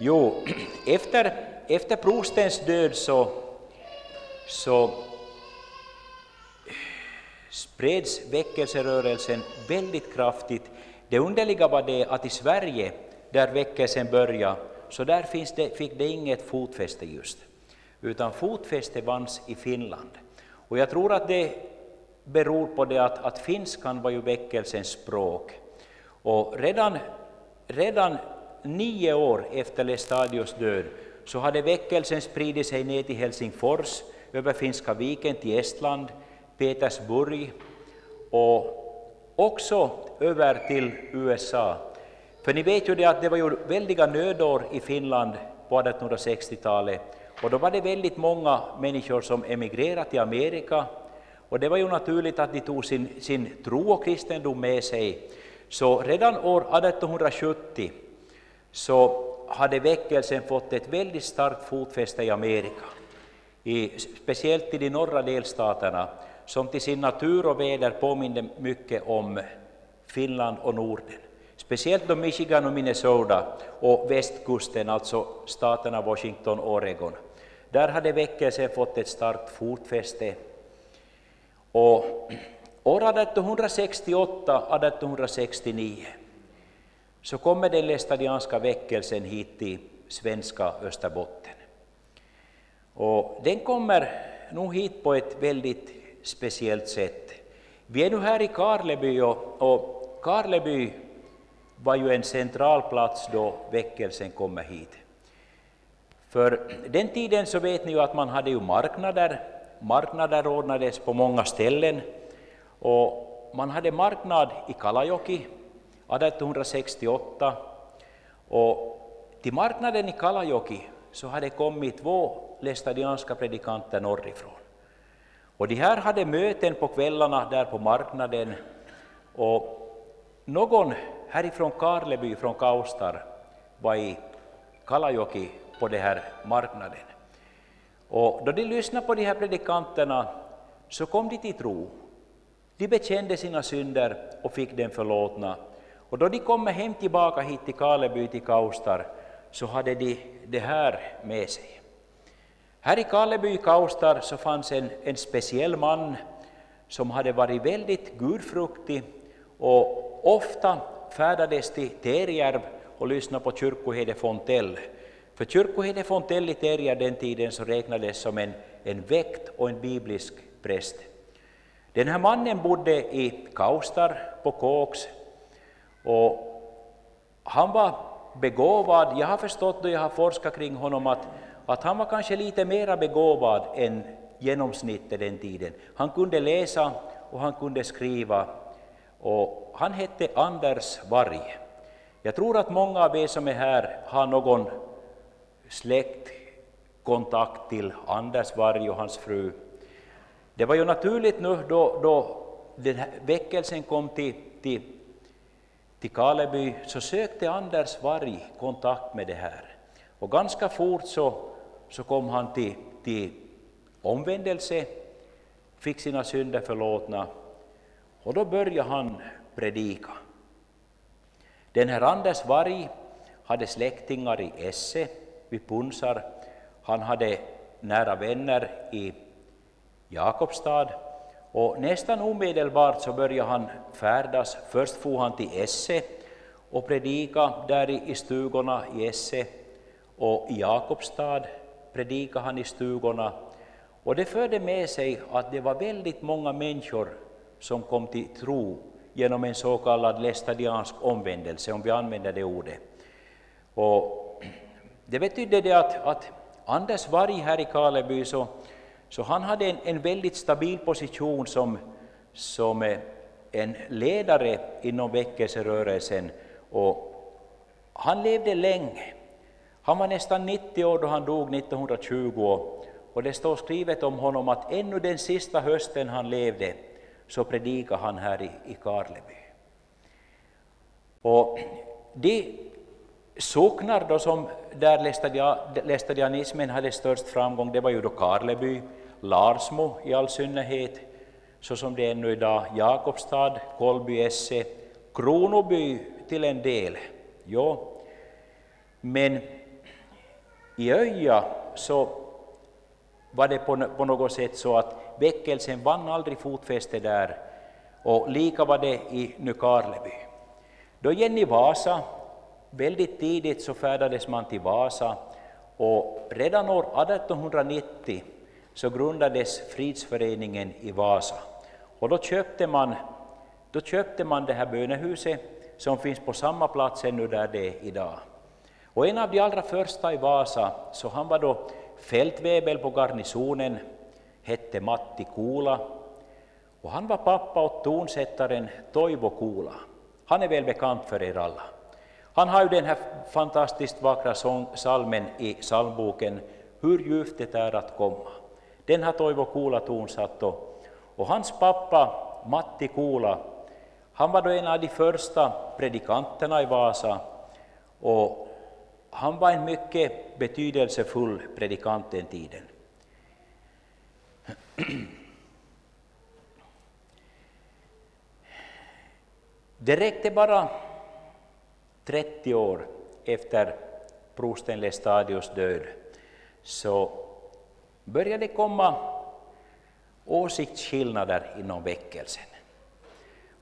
jo efter, efter prostens död så, så spreds väckelserörelsen väldigt kraftigt. Det underliga var det att i Sverige, där väckelsen började, så där finns det, fick det inget fotfäste just, utan fotfäste vanns i Finland. Och jag tror att det beror på det att, att finskan var ju väckelsens språk. Och redan, redan nio år efter Lestadios död så hade väckelsen spridit sig ner till Helsingfors, över Finska viken till Estland, Petersburg och också över till USA. För ni vet ju det att det var ju väldiga nödår i Finland på 1860-talet och då var det väldigt många människor som emigrerade till Amerika och det var ju naturligt att de tog sin, sin tro och kristendom med sig. Så redan år 1870 så hade väckelsen fått ett väldigt starkt fotfäste i Amerika, i, speciellt i de norra delstaterna, som till sin natur och väder påminde mycket om Finland och Norden. Speciellt då Michigan och Minnesota och västkusten, alltså staterna Washington och Oregon. Där hade väckelsen fått ett starkt fotfäste. Och år 1868-1869 så kommer den lästadianska väckelsen hit till svenska Österbotten. Och den kommer nog hit på ett väldigt speciellt sätt. Vi är nu här i Karleby och, och Karleby var ju en central plats då väckelsen kommer hit. För den tiden så vet ni ju att man hade ju marknader, marknader ordnades på många ställen och man hade marknad i Kalajoki 1868 och till marknaden i Kalajoki så hade kommit två lästadianska predikanter norrifrån. Och de här hade möten på kvällarna där på marknaden och någon härifrån Karleby, från Kaustar, var i Kalajoki på den här marknaden. Och då de lyssnade på de här predikanterna så kom de till tro. De bekände sina synder och fick dem förlåtna. Och då de kom hem tillbaka hit till Kaleby, till Kaustar, så hade de det här med sig. Här i Kaleby i Kaustar så fanns en, en speciell man som hade varit väldigt gudfruktig och ofta färdades till Terjärv och lyssnade på kyrkoherde Fontell. För kyrkoherde Fontell i Terjärv den tiden så räknades som en, en väkt och en biblisk präst. Den här mannen bodde i Kaustar på Kåks och han var begåvad. Jag har förstått då jag har forskat kring honom att, att han var kanske lite mera begåvad än genomsnittet den tiden. Han kunde läsa och han kunde skriva och han hette Anders Varg. Jag tror att många av er som är här har någon släktkontakt till Anders Varg och hans fru. Det var ju naturligt nu då, då den här väckelsen kom till, till, till Kaleby, så sökte Anders Varg kontakt med det här. Och ganska fort så, så kom han till, till omvändelse, fick sina synder förlåtna och då började han predika. Den här Anders Varg hade släktingar i Esse vid Punsar. Han hade nära vänner i Jakobstad och nästan omedelbart så började han färdas. Först for han till Esse och predika där i stugorna i Esse och i Jakobstad predikade han i stugorna och det förde med sig att det var väldigt många människor som kom till tro genom en så kallad lästadiansk omvändelse, om vi använder det ordet. Och det betydde det att, att Anders Varg här i Kaleby, så, så han hade en, en väldigt stabil position som, som eh, en ledare inom väckelserörelsen. Och han levde länge. Han var nästan 90 år då han dog 1920 och det står skrivet om honom att ännu den sista hösten han levde så predikade han här i, i Karleby. Och de socknar då som där lästadianismen hade störst framgång, det var ju då Karleby, Larsmo i all synnerhet, så som det är ännu idag, Jakobstad, Kolby, Esse, Kronoby till en del. ja. Men i Öja så var det på, på något sätt så att väckelsen vann aldrig fotfäste där, och lika var det i Nykarleby. Då Jenny i Vasa, väldigt tidigt så färdades man till Vasa, och redan år 1890 så grundades Fridsföreningen i Vasa. Och då köpte man, då köpte man det här bönehuset som finns på samma plats ännu där det är idag. Och en av de allra första i Vasa, så han var då fältväbel på garnisonen, hette Matti Kula och han var pappa åt tonsättaren Toivo Kula. Han är väl bekant för er alla. Han har ju den här fantastiskt vackra salmen i psalmboken Hur djupt det är att komma. Den har Toivo Kula tonsatt och, och hans pappa Matti Kula, han var då en av de första predikanterna i Vasa och han var en mycket betydelsefull predikant den tiden. Det räckte bara 30 år efter prosten Lestadios död så började det komma åsiktsskillnader inom väckelsen.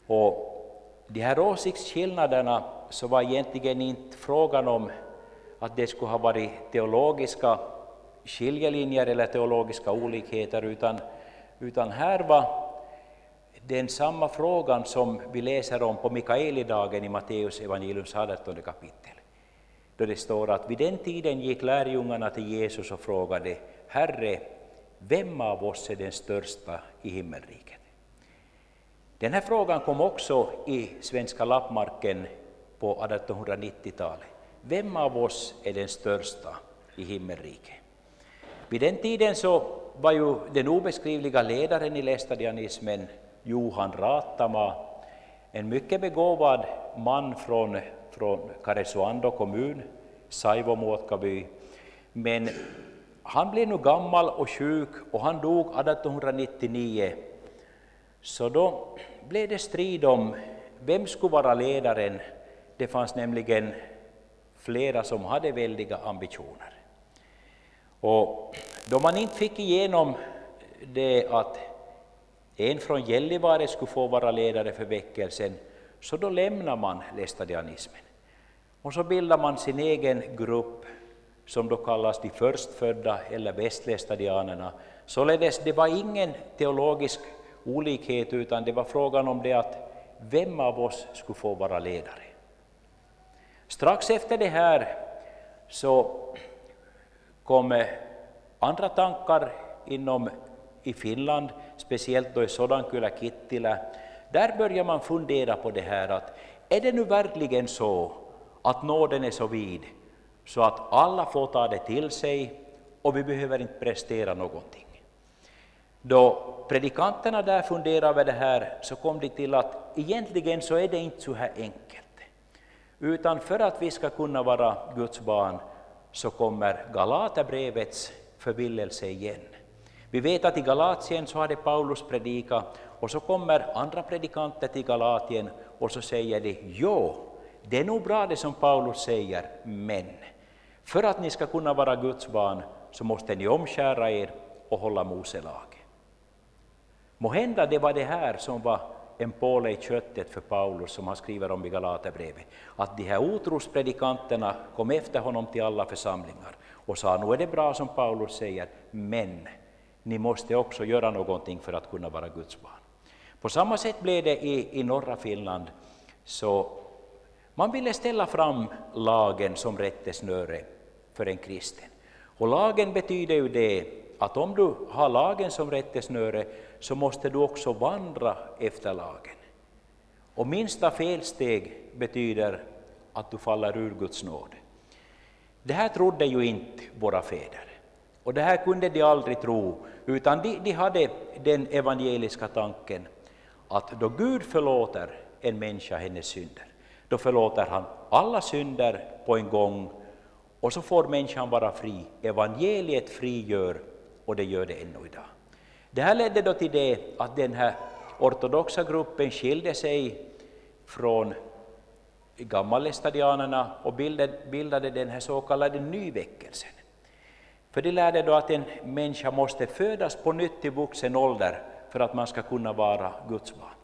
Och de här åsiktsskillnaderna så var egentligen inte frågan om att det skulle ha varit teologiska skiljelinjer eller teologiska olikheter, utan, utan här var den samma frågan som vi läser om på Mikaelidagen i Matteus evangeliums 18 kapitel. Då det står att vid den tiden gick lärjungarna till Jesus och frågade Herre, vem av oss är den största i himmelriket? Den här frågan kom också i Svenska lappmarken på 1890-talet. Vem av oss är den största i himmelriket? Vid den tiden så var ju den obeskrivliga ledaren i lästadianismen Johan Ratama, en mycket begåvad man från, från Karesuando kommun, Saivomuotkaby, men han blev nu gammal och sjuk och han dog 1899. Så då blev det strid om vem skulle vara ledaren. Det fanns nämligen flera som hade väldiga ambitioner. Och då man inte fick igenom det att en från Gällivare skulle få vara ledare för väckelsen, så då lämnar man lästadianismen. Och så bildar man sin egen grupp som då kallas de förstfödda eller västlästadianerna. Således, det var ingen teologisk olikhet, utan det var frågan om det att vem av oss skulle få vara ledare. Strax efter det här så kom andra tankar inom i Finland, speciellt då i Sodankylä, Kittilä. Där börjar man fundera på det här att är det nu verkligen så att nåden är så vid så att alla får ta det till sig och vi behöver inte prestera någonting. Då predikanterna där funderade över det här så kom de till att egentligen så är det inte så här enkelt. Utan för att vi ska kunna vara Guds barn så kommer Galaterbrevets förvillelse igen. Vi vet att i Galatien så hade Paulus predikat och så kommer andra predikanter till Galatien och så säger de jo, det är nog bra det som Paulus säger, men för att ni ska kunna vara Guds barn så måste ni omskära er och hålla Mose lag. Måhända det var det här som var en påle i köttet för Paulus som han skriver om i Galaterbrevet. Att de här otrospredikanterna kom efter honom till alla församlingar och sa nu är det bra som Paulus säger, men ni måste också göra någonting för att kunna vara Guds barn. På samma sätt blev det i, i norra Finland. Så man ville ställa fram lagen som rättesnöre för en kristen. Och lagen betyder ju det att om du har lagen som rättesnöre så måste du också vandra efter lagen. Och minsta felsteg betyder att du faller ur Guds nåd. Det här trodde ju inte våra fäder. Och det här kunde de aldrig tro, utan de, de hade den evangeliska tanken att då Gud förlåter en människa hennes synder, då förlåter han alla synder på en gång och så får människan vara fri. Evangeliet frigör och det gör det ännu idag. Det här ledde då till det att den här ortodoxa gruppen skilde sig från gammalestadianerna och bildade den här så kallade nyväckelsen. För de lärde då att en människa måste födas på nytt i vuxen ålder för att man ska kunna vara Guds barn.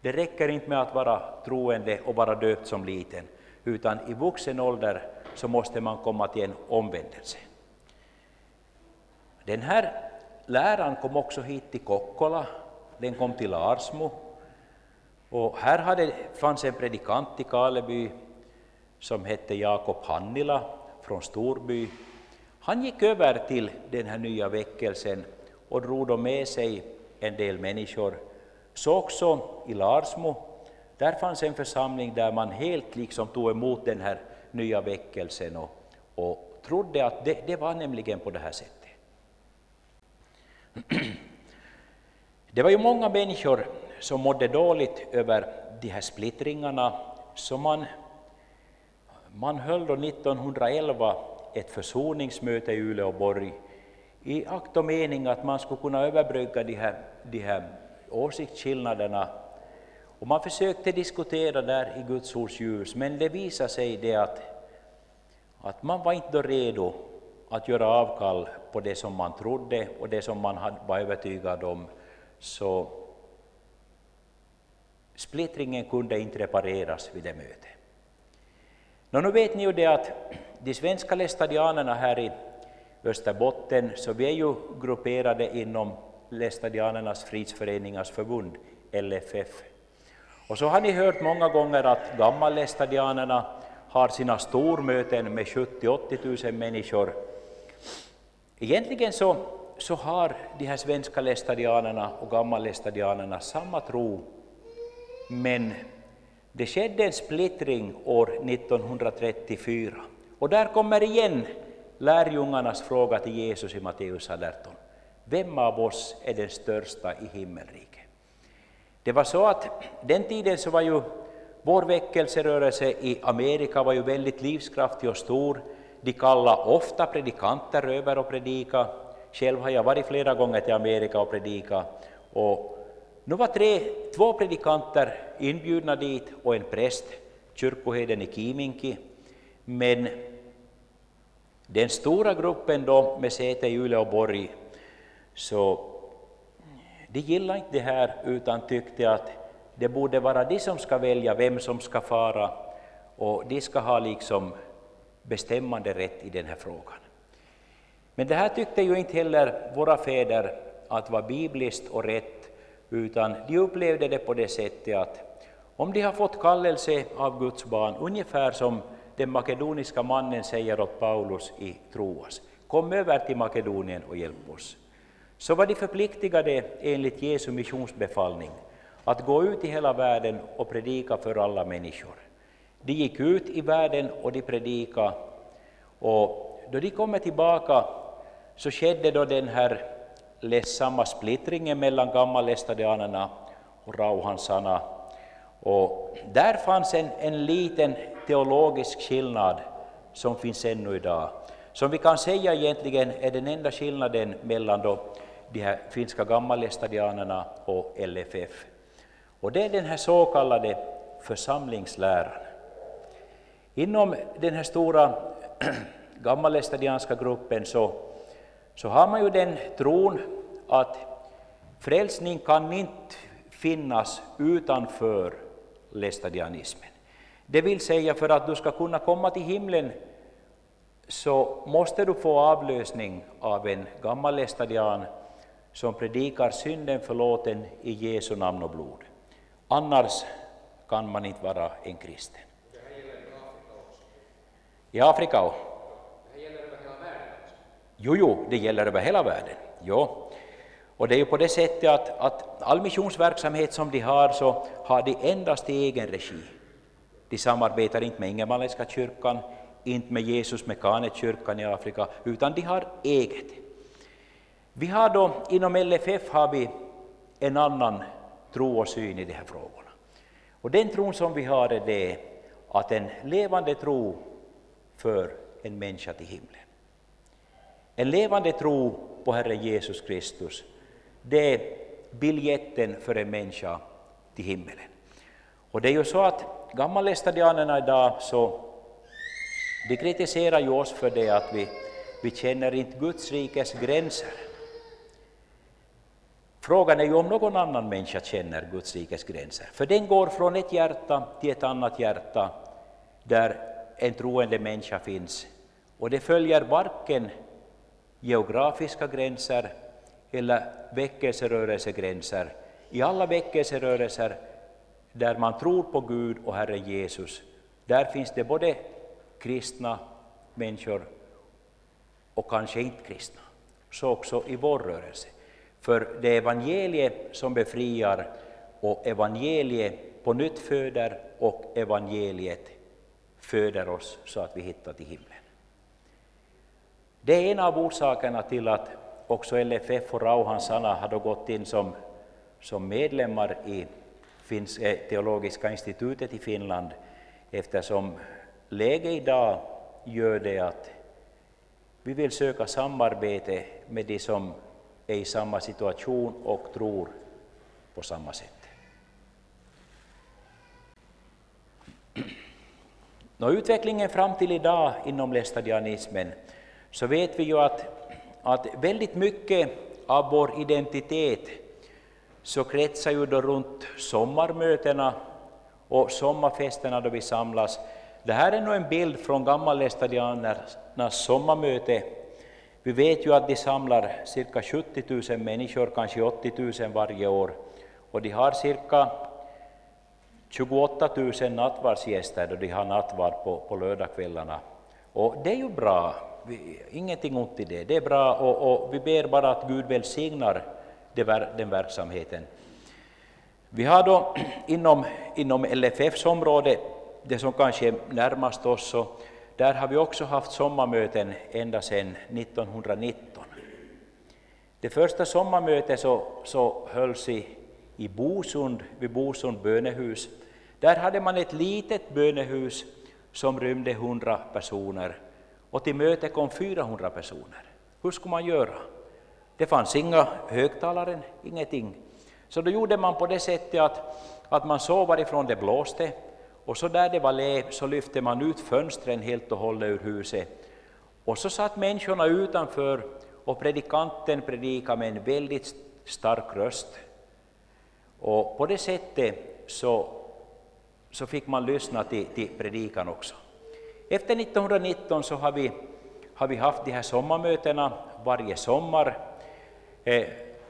Det räcker inte med att vara troende och vara döpt som liten, utan i vuxen ålder så måste man komma till en omvändelse. Den här läran kom också hit till Kokkola, den kom till Larsmo. Och här hade, fanns en predikant i Kaleby som hette Jakob Hannila från Storby. Han gick över till den här nya väckelsen och drog då med sig en del människor. Så också i Larsmo, där fanns en församling där man helt liksom tog emot den här nya väckelsen och, och trodde att det, det var nämligen på det här sättet. Det var ju många människor som mådde dåligt över de här splittringarna, så man, man höll då 1911 ett försoningsmöte i Uleåborg i akt och mening att man skulle kunna överbrygga de här, de här åsiktsskillnaderna. Och man försökte diskutera där i Guds ords ljus, men det visade sig det att, att man var inte redo att göra avkall på det som man trodde och det som man var övertygad om, så splittringen kunde inte repareras vid det mötet. Nå, nu vet ni ju det att de svenska lästadianerna här i Österbotten, så vi är ju grupperade inom Lästadianernas fridsföreningars förbund, LFF. Och så har ni hört många gånger att gammallästadianerna har sina stormöten med 70-80 000 människor Egentligen så, så har de här svenska lästadianerna och gammallästadianerna samma tro, men det skedde en splittring år 1934. Och där kommer igen lärjungarnas fråga till Jesus i Matteus 18. Vem av oss är den största i himmelriket? Det var så att den tiden så var ju vår väckelserörelse i Amerika var ju väldigt livskraftig och stor. De kallar ofta predikanter över och predika. Själv har jag varit flera gånger till Amerika och predika. Och nu var tre, två predikanter inbjudna dit och en präst, kyrkoherden i Kiminki. Men den stora gruppen då med säte i Uleåborg, så de gillade inte det här utan tyckte att det borde vara de som ska välja vem som ska fara och de ska ha liksom bestämmande rätt i den här frågan. Men det här tyckte ju inte heller våra fäder att var bibliskt och rätt, utan de upplevde det på det sättet att om de har fått kallelse av Guds barn, ungefär som den makedoniska mannen säger åt Paulus i Troas, kom över till Makedonien och hjälp oss, så var de förpliktigade enligt Jesu missionsbefallning att gå ut i hela världen och predika för alla människor. De gick ut i världen och de predikade, och då de kommer tillbaka så skedde då den här ledsamma splittringen mellan gammalestadianerna och rauhansarna. Och där fanns en, en liten teologisk skillnad som finns ännu idag, som vi kan säga egentligen är den enda skillnaden mellan då de här finska gammalestadianerna och LFF. Och det är den här så kallade församlingsläran. Inom den här stora gammalestadianska gruppen så, så har man ju den tron att frälsning kan inte finnas utanför lestadianismen. Det vill säga, för att du ska kunna komma till himlen så måste du få avlösning av en gammal lestadian som predikar synden förlåten i Jesu namn och blod. Annars kan man inte vara en kristen. I Afrika också? Jo, jo, det gäller över hela världen. Jo. Och det är ju på det sättet att, att all missionsverksamhet som de har så har de endast i egen regi. De samarbetar inte med Ingermanländska kyrkan, inte med Jesus Mekanet-kyrkan i Afrika, utan de har eget. Vi har då inom LFF har vi en annan tro och syn i de här frågorna. Och den tron som vi har är det att en levande tro för en människa till himlen. En levande tro på Herren Jesus Kristus, det är biljetten för en människa till himmelen. Och det är ju så att gammalestadianerna idag så de kritiserar ju oss för det att vi, vi känner inte Guds rikes gränser. Frågan är ju om någon annan människa känner Guds rikes gränser, för den går från ett hjärta till ett annat hjärta där en troende människa finns. Och det följer varken geografiska gränser eller väckelserörelsegränser. I alla väckelserörelser där man tror på Gud och Herren Jesus, där finns det både kristna människor och kanske inte kristna. Så också i vår rörelse. För det är evangeliet som befriar och evangeliet på nytt föder och evangeliet föder oss så att vi hittar till himlen. Det är en av orsakerna till att också LFF och Rauhansana har gått in som, som medlemmar i Finns, eh, teologiska institutet i Finland eftersom läget idag gör det att vi vill söka samarbete med de som är i samma situation och tror på samma sätt. Nå, utvecklingen fram till idag inom lästadianismen så vet vi ju att, att väldigt mycket av vår identitet så kretsar ju då runt sommarmötena och sommarfesterna då vi samlas. Det här är nog en bild från gammallästadianernas sommarmöte. Vi vet ju att de samlar cirka 70 000 människor, kanske 80 000 varje år, och de har cirka 28 000 nattvardsgäster då de har nattvard på, på lördagskvällarna. Och det är ju bra, vi, ingenting ont i det, det är bra och, och vi ber bara att Gud välsignar den verksamheten. Vi har då inom, inom LFFs område, det som kanske är närmast oss, så där har vi också haft sommarmöten ända sedan 1919. Det första sommarmötet så, så hölls i, i Bosund, vid Bosund bönehus. Där hade man ett litet bönehus som rymde 100 personer och till mötet kom 400 personer. Hur skulle man göra? Det fanns inga högtalare, ingenting. Så då gjorde man på det sättet att, att man såg varifrån det blåste och så där det var lev så lyfte man ut fönstren helt och hållet ur huset. Och så satt människorna utanför och predikanten predikade med en väldigt stark röst. Och på det sättet så, så fick man lyssna till, till predikan också. Efter 1919 så har vi, har vi haft de här sommarmötena varje sommar. Eh,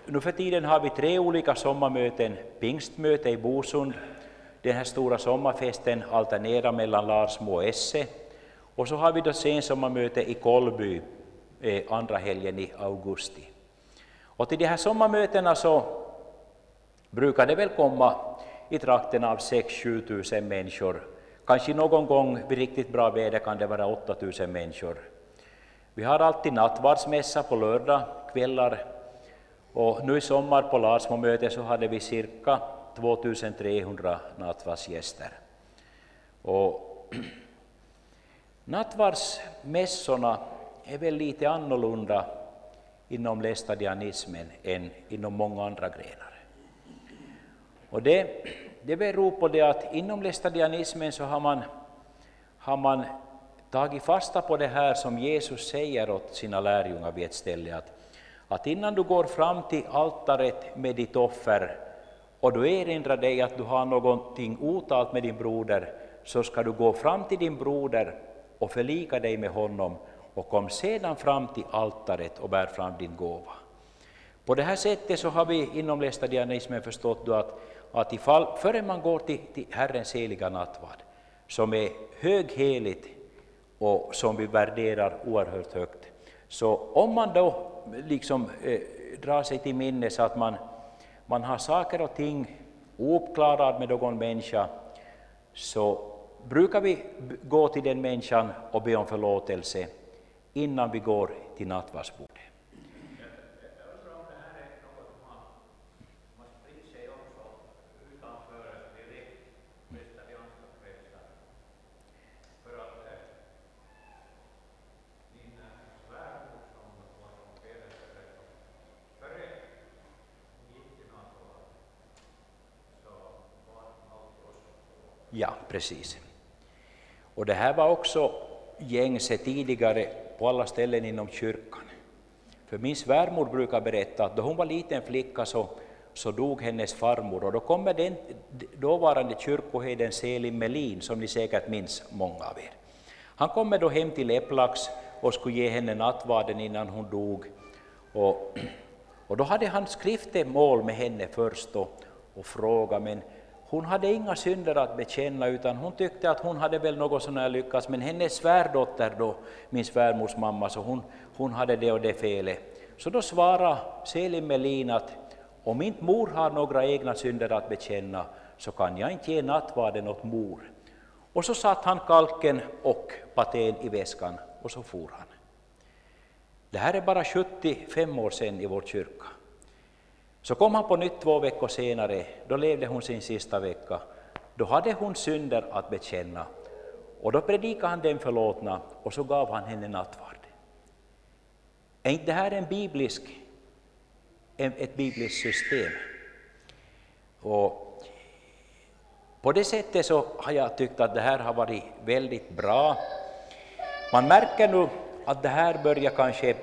nu för tiden har vi tre olika sommarmöten. Pingstmöte i Bosund, den här stora sommarfesten alternerar mellan Larsmo och Esse. Och så har vi då sensommarmöte i Kolby eh, andra helgen i augusti. Och till de här sommarmötena så brukar det väl komma i trakten av 6-7 tusen människor. Kanske någon gång vid riktigt bra väder kan det vara 8 tusen människor. Vi har alltid nattvardsmässa på lördag kvällar och nu i sommar på Larsmo-mötet så hade vi cirka 2300 nattvardsgäster. Och nattvardsmässorna är väl lite annorlunda inom lästadianismen än inom många andra grenar. Och det, det beror på det att inom lästadianismen så har man, har man tagit fasta på det här som Jesus säger åt sina lärjungar vid ett ställe, att, att innan du går fram till altaret med ditt offer och du erinrar dig att du har någonting otalt med din broder, så ska du gå fram till din broder och förlika dig med honom och kom sedan fram till altaret och bär fram din gåva. På det här sättet så har vi inom lästadianismen förstått att, att ifall, före man går till, till Herrens heliga nattvard, som är högheligt och som vi värderar oerhört högt, så om man då liksom eh, drar sig till minnes att man, man har saker och ting ouppklarade med någon människa, så brukar vi gå till den människan och be om förlåtelse innan vi går till nattvardsbordet. Ja, precis. Och det här var också gängse tidigare på alla ställen inom kyrkan. För min svärmor brukar berätta att då hon var liten flicka så, så dog hennes farmor och då kommer den dåvarande kyrkoherden Selim Melin, som ni säkert minns många av er. Han kommer då hem till Eplax och skulle ge henne nattvarden innan hon dog. Och, och då hade han skriftemål med henne först och, och frågade, men hon hade inga synder att bekänna, utan hon tyckte att hon hade väl något sånär lyckats, men hennes svärdotter då, min svärmors mamma, så hon, hon hade det och det felet. Så då svarade Selim Melin att om inte mor har några egna synder att bekänna, så kan jag inte ge nattvarden åt mor. Och så satte han kalken och patén i väskan och så for han. Det här är bara 75 år sedan i vår kyrka. Så kom han på nytt två veckor senare, då levde hon sin sista vecka. Då hade hon synder att bekänna, och då predikade han den förlåtna, och så gav han henne nattvard. Är inte det här en biblisk, ett bibliskt system? Och på det sättet så har jag tyckt att det här har varit väldigt bra. Man märker nu att det här börjar kanske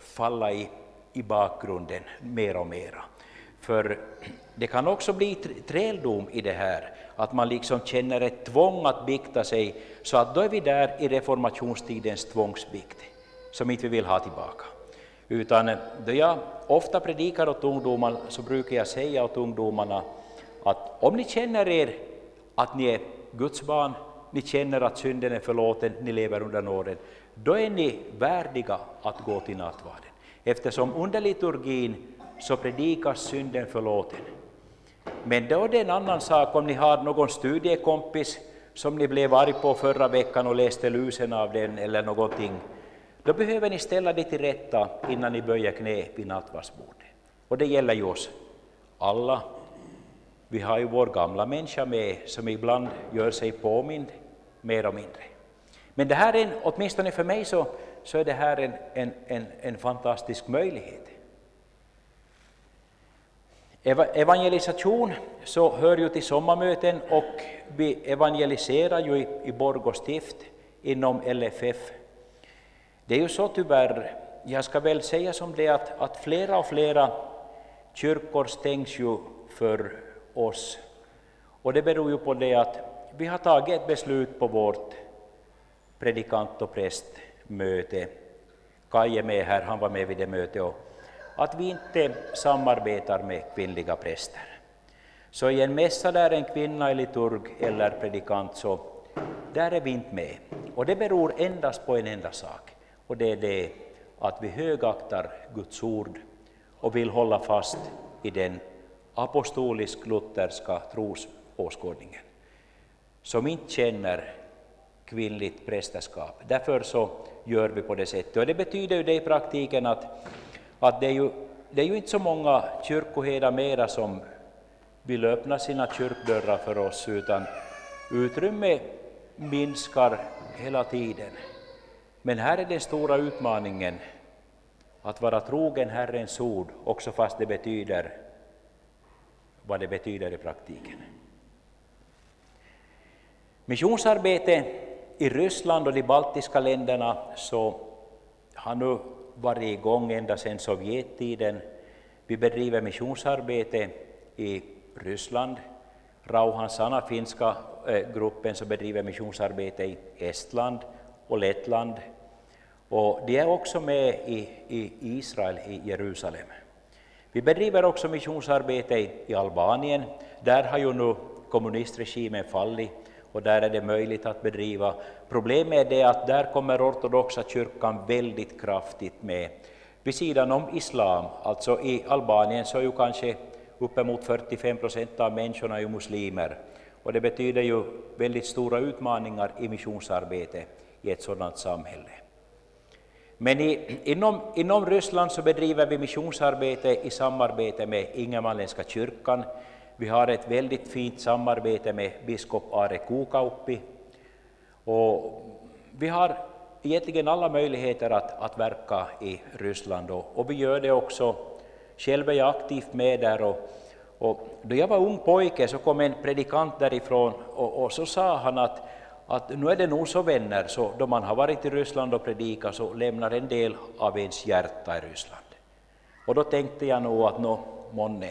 falla i i bakgrunden mer och mer. För det kan också bli träldom i det här, att man liksom känner ett tvång att bikta sig, så att då är vi där i reformationstidens tvångsbikt, som inte vi vill ha tillbaka. Utan då jag ofta predikar åt ungdomar så brukar jag säga åt ungdomarna att om ni känner er att ni är Guds barn, ni känner att synden är förlåten, ni lever under nåden, då är ni värdiga att gå till nattvarden eftersom under liturgin så predikas synden förlåten. Men då är det en annan sak om ni har någon studiekompis som ni blev arg på förra veckan och läste lusen av den eller någonting. Då behöver ni ställa det till rätta innan ni böjer knä vid nattvardsbordet. Och det gäller ju oss alla. Vi har ju vår gamla människa med som ibland gör sig påmind mer och mindre. Men det här är, en, åtminstone för mig, så, så är det här en, en, en, en fantastisk möjlighet. Evangelisation så hör ju till sommarmöten och vi evangeliserar ju i, i Borgå stift inom LFF. Det är ju så tyvärr, jag ska väl säga som det att, att flera och flera kyrkor stängs ju för oss. Och det beror ju på det att vi har tagit ett beslut på vårt predikant och präst möte. Kaj är med här, han var med vid det mötet. Och att vi inte samarbetar med kvinnliga präster. Så i en mässa där en kvinna är liturg eller predikant, så där är vi inte med. Och det beror endast på en enda sak, och det är det att vi högaktar Guds ord och vill hålla fast i den apostolisk-lutherska trosåskådningen, som inte känner kvinnligt prästerskap. Därför så gör vi på det sättet. Och det betyder ju det i praktiken att, att det, är ju, det är ju inte så många kyrkoherdar mera som vill öppna sina kyrkdörrar för oss, utan utrymme minskar hela tiden. Men här är den stora utmaningen att vara trogen Herrens ord, också fast det betyder vad det betyder i praktiken. Missionsarbete i Ryssland och de baltiska länderna så har nu varit igång ända sedan Sovjettiden. Vi bedriver missionsarbete i Ryssland. Rauhansana, finska eh, gruppen, som bedriver missionsarbete i Estland och Lettland. Och de är också med i, i Israel, i Jerusalem. Vi bedriver också missionsarbete i Albanien. Där har ju nu kommunistregimen fallit och där är det möjligt att bedriva. Problemet är det att där kommer ortodoxa kyrkan väldigt kraftigt med, vid sidan om islam. Alltså i Albanien så är ju kanske uppemot 45 procent av människorna ju muslimer, och det betyder ju väldigt stora utmaningar i missionsarbete i ett sådant samhälle. Men i, inom, inom Ryssland så bedriver vi missionsarbete i samarbete med Ingermanländska kyrkan, vi har ett väldigt fint samarbete med biskop Are Kukauppi. Och vi har egentligen alla möjligheter att, att verka i Ryssland och, och vi gör det också. Själv är jag aktivt med där. Och, och då jag var ung pojke så kom en predikant därifrån och, och så sa han att, att nu är det nog så vänner, så då man har varit i Ryssland och predikat så lämnar en del av ens hjärta i Ryssland. Och då tänkte jag nog att nå, månne,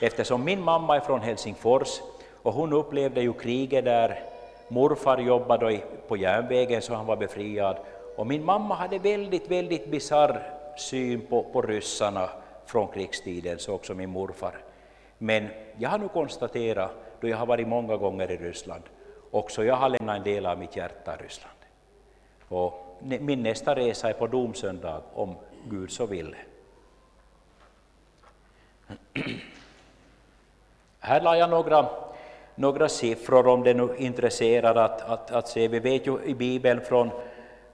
eftersom min mamma är från Helsingfors och hon upplevde ju kriget där. Morfar jobbade på järnvägen så han var befriad och min mamma hade väldigt, väldigt bisarr syn på, på ryssarna från krigstiden, så också min morfar. Men jag har nu konstaterat, då jag har varit många gånger i Ryssland, också jag har lämnat en del av mitt hjärta i Ryssland. Och min nästa resa är på domsöndag, om Gud så vill. Här la jag några, några siffror om det nu intresserar att, att, att se. Vi vet ju i Bibeln från,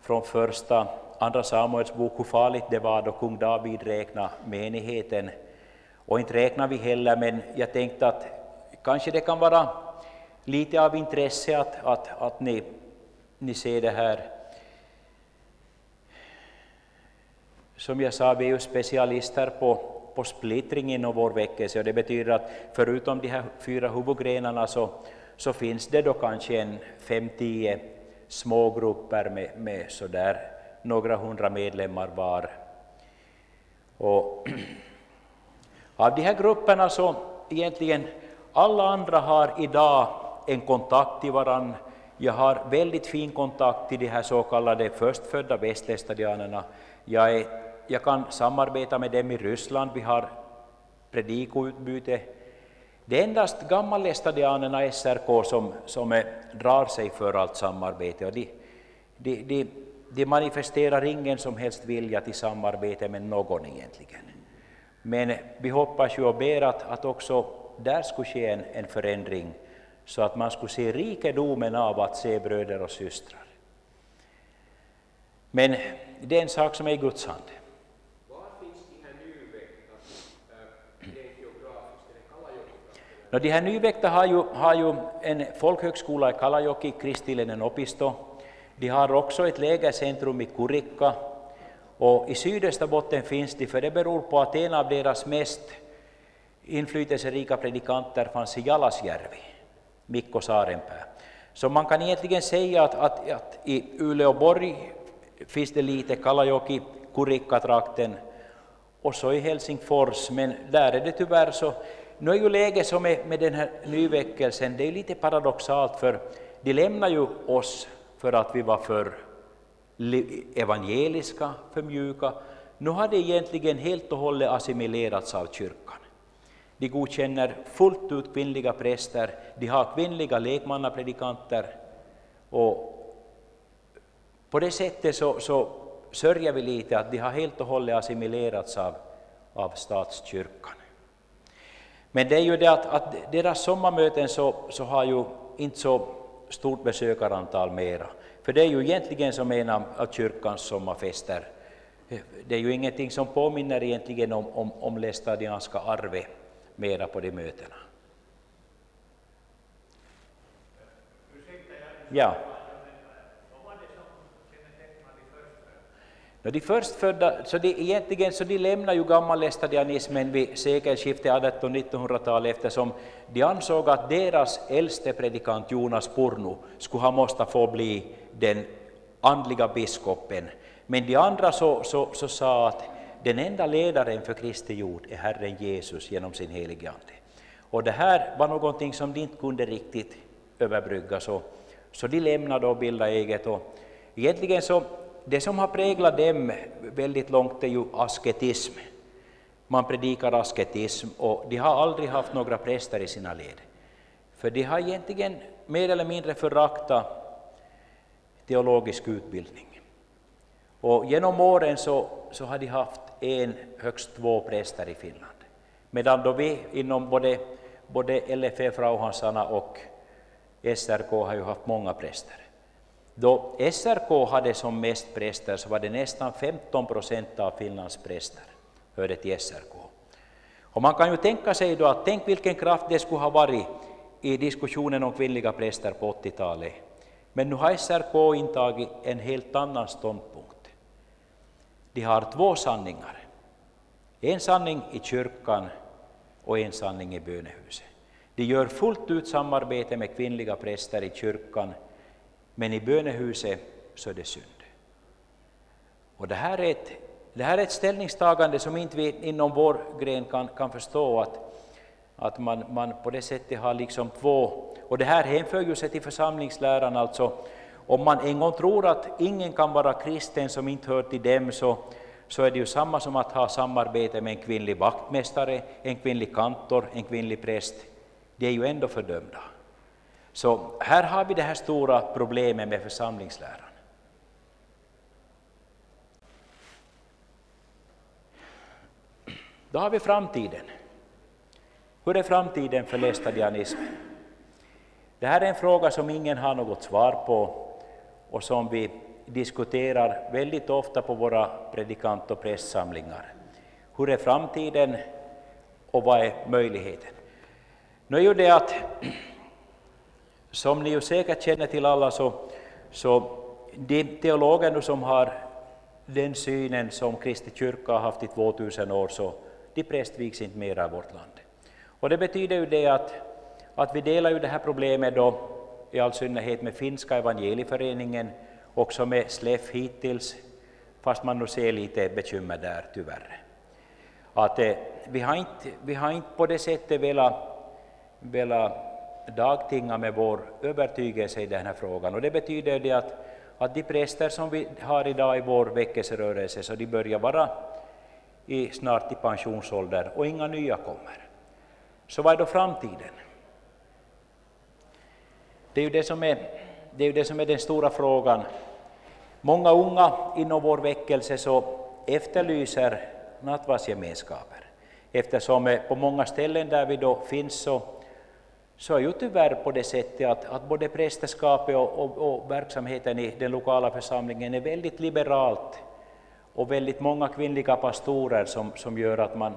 från första, andra Samuels bok hur farligt det var då kung David räknade menigheten. Och inte räknar vi heller, men jag tänkte att kanske det kan vara lite av intresse att, att, att ni, ni ser det här. Som jag sa, vi är ju specialister på på splittring inom vår väckelse. Och det betyder att förutom de här fyra huvudgrenarna så, så finns det då kanske en fem, tio smågrupper med, med sådär några hundra medlemmar var. Och av de här grupperna så egentligen alla andra har idag en kontakt till varann. Jag har väldigt fin kontakt till de här så kallade förstfödda västestadianerna. Jag är jag kan samarbeta med dem i Ryssland, vi har predikoutbyte. Det är endast gammallästadianerna SRK som, som är, drar sig för allt samarbete. Och de, de, de, de manifesterar ingen som helst vilja till samarbete med någon egentligen. Men vi hoppas ju och ber att, att också där skulle ske en, en förändring, så att man skulle se rikedomen av att se bröder och systrar. Men det är en sak som är i Guds hand. No, de här nyväckta har ju, har ju en folkhögskola i Kalajoki, Kristillinen opisto. De har också ett lägercentrum i Kurikka och i sydöstra botten finns de, för det beror på att en av deras mest inflytelserika predikanter fanns i Jalasjärvi, Mikko Saarenpää. Så man kan egentligen säga att, att, att i Uleåborg finns det lite Kalajoki, Kurikka-trakten och så i Helsingfors, men där är det tyvärr så. Nu är ju läget som är med den här nyväckelsen, det är lite paradoxalt för de lämnar ju oss för att vi var för evangeliska, för mjuka. Nu har det egentligen helt och hållet assimilerats av kyrkan. De godkänner fullt ut kvinnliga präster, de har kvinnliga lekmannapredikanter och på det sättet så, så sörjer vi lite att de har helt och hållet assimilerats av, av statskyrkan. Men det är ju det att, att deras sommarmöten så, så har ju inte så stort besökarantal mera. För det är ju egentligen som en av kyrkans sommarfester. Det är ju ingenting som påminner egentligen om, om, om lästadianska arvet mera på de mötena. Ja. De förstfödda, så de, egentligen så de lämnar ju gammalestadianismen vid sekelskiftet 1800-1900-talet eftersom de ansåg att deras äldste predikant Jonas Porno skulle ha måste få bli den andliga biskopen. Men de andra så, så, så sa att den enda ledaren för Kristi jord är Herren Jesus genom sin helige Ande. Och det här var någonting som de inte kunde riktigt överbrygga, så, så de lämnade och bildade eget. Och egentligen så, det som har präglat dem väldigt långt är ju asketism. Man predikar asketism och de har aldrig haft några präster i sina led. För de har egentligen mer eller mindre föraktat teologisk utbildning. Och genom åren så, så har de haft en, högst två präster i Finland. Medan då vi inom både, både LFE Frauhansarna och SRK har ju haft många präster. Då SRK hade som mest präster så var det nästan 15 procent av Finlands präster hörde till SRK. Och man kan ju tänka sig då att tänk vilken kraft det skulle ha varit i diskussionen om kvinnliga präster på 80-talet. Men nu har SRK intagit en helt annan ståndpunkt. De har två sanningar. En sanning i kyrkan och en sanning i bönehuset. De gör fullt ut samarbete med kvinnliga präster i kyrkan, men i bönehuset så är det synd. Och det här är ett, det här är ett ställningstagande som inte vi inom vår gren kan, kan förstå, att, att man, man på det sättet har liksom två, och det här hänför ju sig till församlingsläran, alltså om man en gång tror att ingen kan vara kristen som inte hör till dem, så, så är det ju samma som att ha samarbete med en kvinnlig vaktmästare, en kvinnlig kantor, en kvinnlig präst. De är ju ändå fördömda. Så här har vi det här stora problemet med församlingsläran. Då har vi framtiden. Hur är framtiden för lästadianismen? Det här är en fråga som ingen har något svar på och som vi diskuterar väldigt ofta på våra predikant och prästsamlingar. Hur är framtiden och vad är möjligheten? Nu är ju det att, som ni ju säkert känner till alla, så, så de teologer som har den synen som Kristi kyrka har haft i 2000 år, så de prästvigs inte mera i vårt land. Och det betyder ju det att, att vi delar ju det här problemet då i all synnerhet med finska evangelieföreningen, också med SLEF hittills, fast man nu ser lite bekymmer där tyvärr. Att, eh, vi, har inte, vi har inte på det sättet velat, velat dagtinga med vår övertygelse i den här frågan. Och det betyder det att, att de präster som vi har idag i vår väckelserörelse, så de börjar vara i, snart i pensionsålder och inga nya kommer. Så vad är då framtiden? Det är ju det som är, det är, det som är den stora frågan. Många unga inom vår väckelse så efterlyser nattvardsgemenskaper, eftersom eh, på många ställen där vi då finns så, så är ju tyvärr på det sättet att, att både prästerskapet och, och, och verksamheten i den lokala församlingen är väldigt liberalt och väldigt många kvinnliga pastorer som, som gör att man,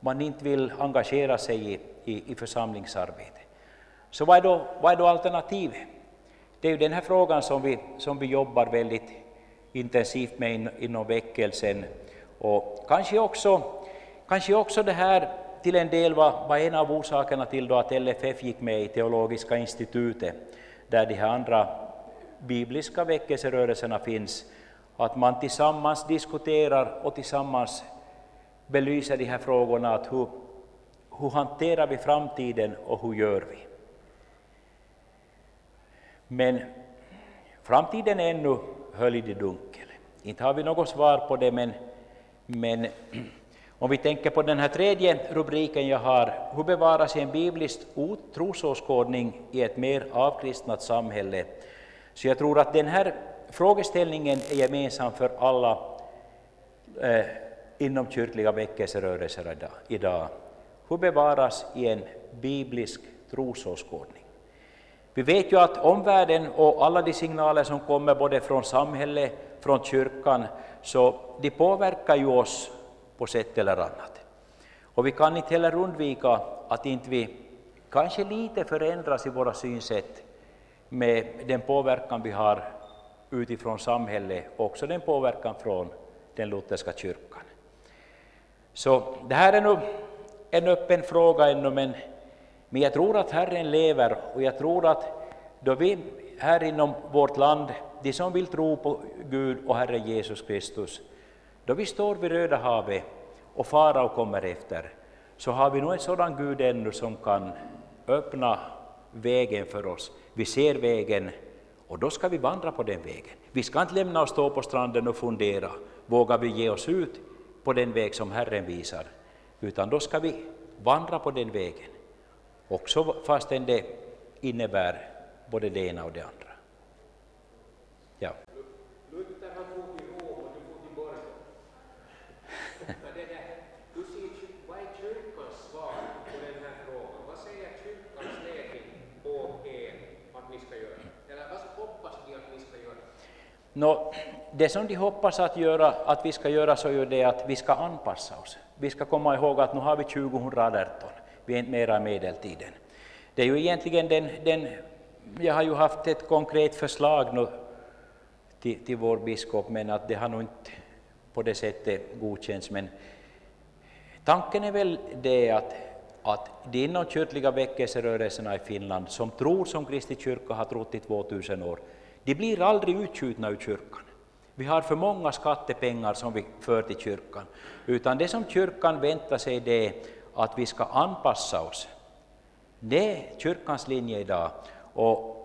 man inte vill engagera sig i, i, i församlingsarbete. Så vad är, då, vad är då alternativet? det är ju den här frågan som vi, som vi jobbar väldigt intensivt med in, inom väckelsen. Och kanske också, kanske också det här till en del var, var en av orsakerna till då att LFF gick med i Teologiska institutet, där de här andra bibliska väckelserörelserna finns, att man tillsammans diskuterar och tillsammans belyser de här frågorna, att hur, hur hanterar vi framtiden och hur gör vi? Men framtiden är ännu höljd i dunkel. Inte har vi något svar på det, men, men om vi tänker på den här tredje rubriken jag har, hur bevaras en biblisk trosåskådning i ett mer avkristnat samhälle? Så jag tror att den här frågeställningen är gemensam för alla eh, inomkyrkliga väckelserörelser idag. Hur bevaras i en biblisk trosåskådning? Vi vet ju att omvärlden och alla de signaler som kommer både från samhället, från kyrkan, så de påverkar ju oss på sätt eller annat. Och vi kan inte heller undvika att inte vi kanske lite förändras i våra synsätt med den påverkan vi har utifrån samhället, också den påverkan från den lutherska kyrkan. Så det här är nog en öppen fråga ännu, men, men jag tror att Herren lever och jag tror att då vi här inom vårt land, de som vill tro på Gud och Herren Jesus Kristus, då vi står vid Röda havet och farao kommer efter, så har vi nog en sådan Gud ännu som kan öppna vägen för oss. Vi ser vägen och då ska vi vandra på den vägen. Vi ska inte lämna oss stå på stranden och fundera, vågar vi ge oss ut på den väg som Herren visar, utan då ska vi vandra på den vägen, också fastän det innebär både det ena och det andra. Ja. Luther han for till Rom och du for till Borgå. Men det där, hur ser, vad är kyrkans svar på den här frågan? Vad säger kyrkans ledning åt er att ni ska göra? Eller vad hoppas ni att ni ska göra? Nå, det som de hoppas att, göra, att vi ska göra så är det att vi ska anpassa oss. Vi ska komma ihåg att nu har vi 2018, vi är inte mera i medeltiden. Det är ju egentligen den, den jag har ju haft ett konkret förslag nu till, till vår biskop, men att det har nog inte på det sättet godkänts. Men tanken är väl det att, att de inomkyrkliga väckelserörelserna i Finland, som tror som Kristi kyrka har trott i 2000 år, de blir aldrig utskjutna ur kyrkan. Vi har för många skattepengar som vi för till kyrkan, utan det som kyrkan väntar sig det är att vi ska anpassa oss. Det är kyrkans linje idag. Och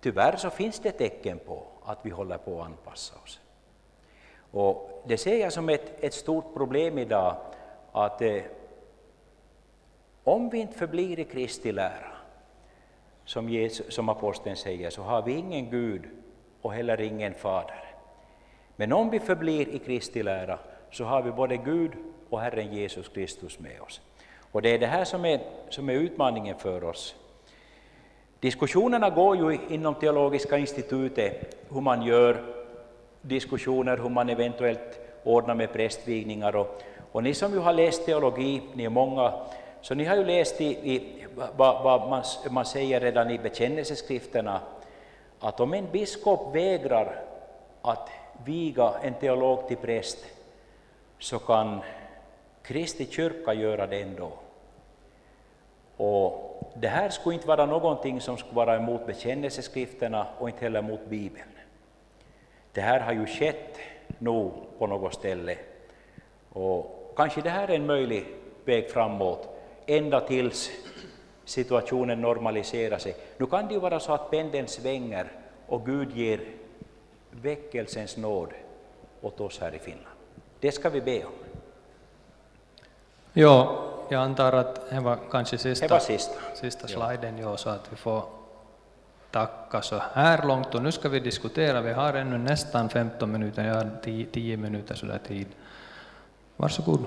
tyvärr så finns det tecken på att vi håller på att anpassa oss. Och det ser jag som ett, ett stort problem idag, att eh, om vi inte förblir i Kristi lära, som, Jesus, som aposteln säger, så har vi ingen Gud och heller ingen fader. Men om vi förblir i Kristi lära, så har vi både Gud och Herren Jesus Kristus med oss. Och det är det här som är, som är utmaningen för oss Diskussionerna går ju inom Teologiska institutet hur man gör diskussioner, hur man eventuellt ordnar med prästvigningar. Och, och ni som ju har läst teologi, ni är många, så ni har ju läst i, i vad, vad man, man säger redan i bekännelseskrifterna, att om en biskop vägrar att viga en teolog till präst, så kan Kristi kyrka göra det ändå. Och det här skulle inte vara någonting som skulle vara emot bekännelseskrifterna och inte heller mot Bibeln. Det här har ju skett nog på något ställe. Och kanske det här är en möjlig väg framåt, ända tills situationen normaliserar sig. Nu kan det ju vara så att pendeln svänger och Gud ger väckelsens nåd åt oss här i Finland. Det ska vi be om. Ja, jag antar att det var kanske sista, Det var sista. sista sliden, ja, så att vi får tacka så här långt. Och nu ska vi diskutera, vi har ännu nästan 15 minuter, jag har 10 minuter sådär tid. Varsågod.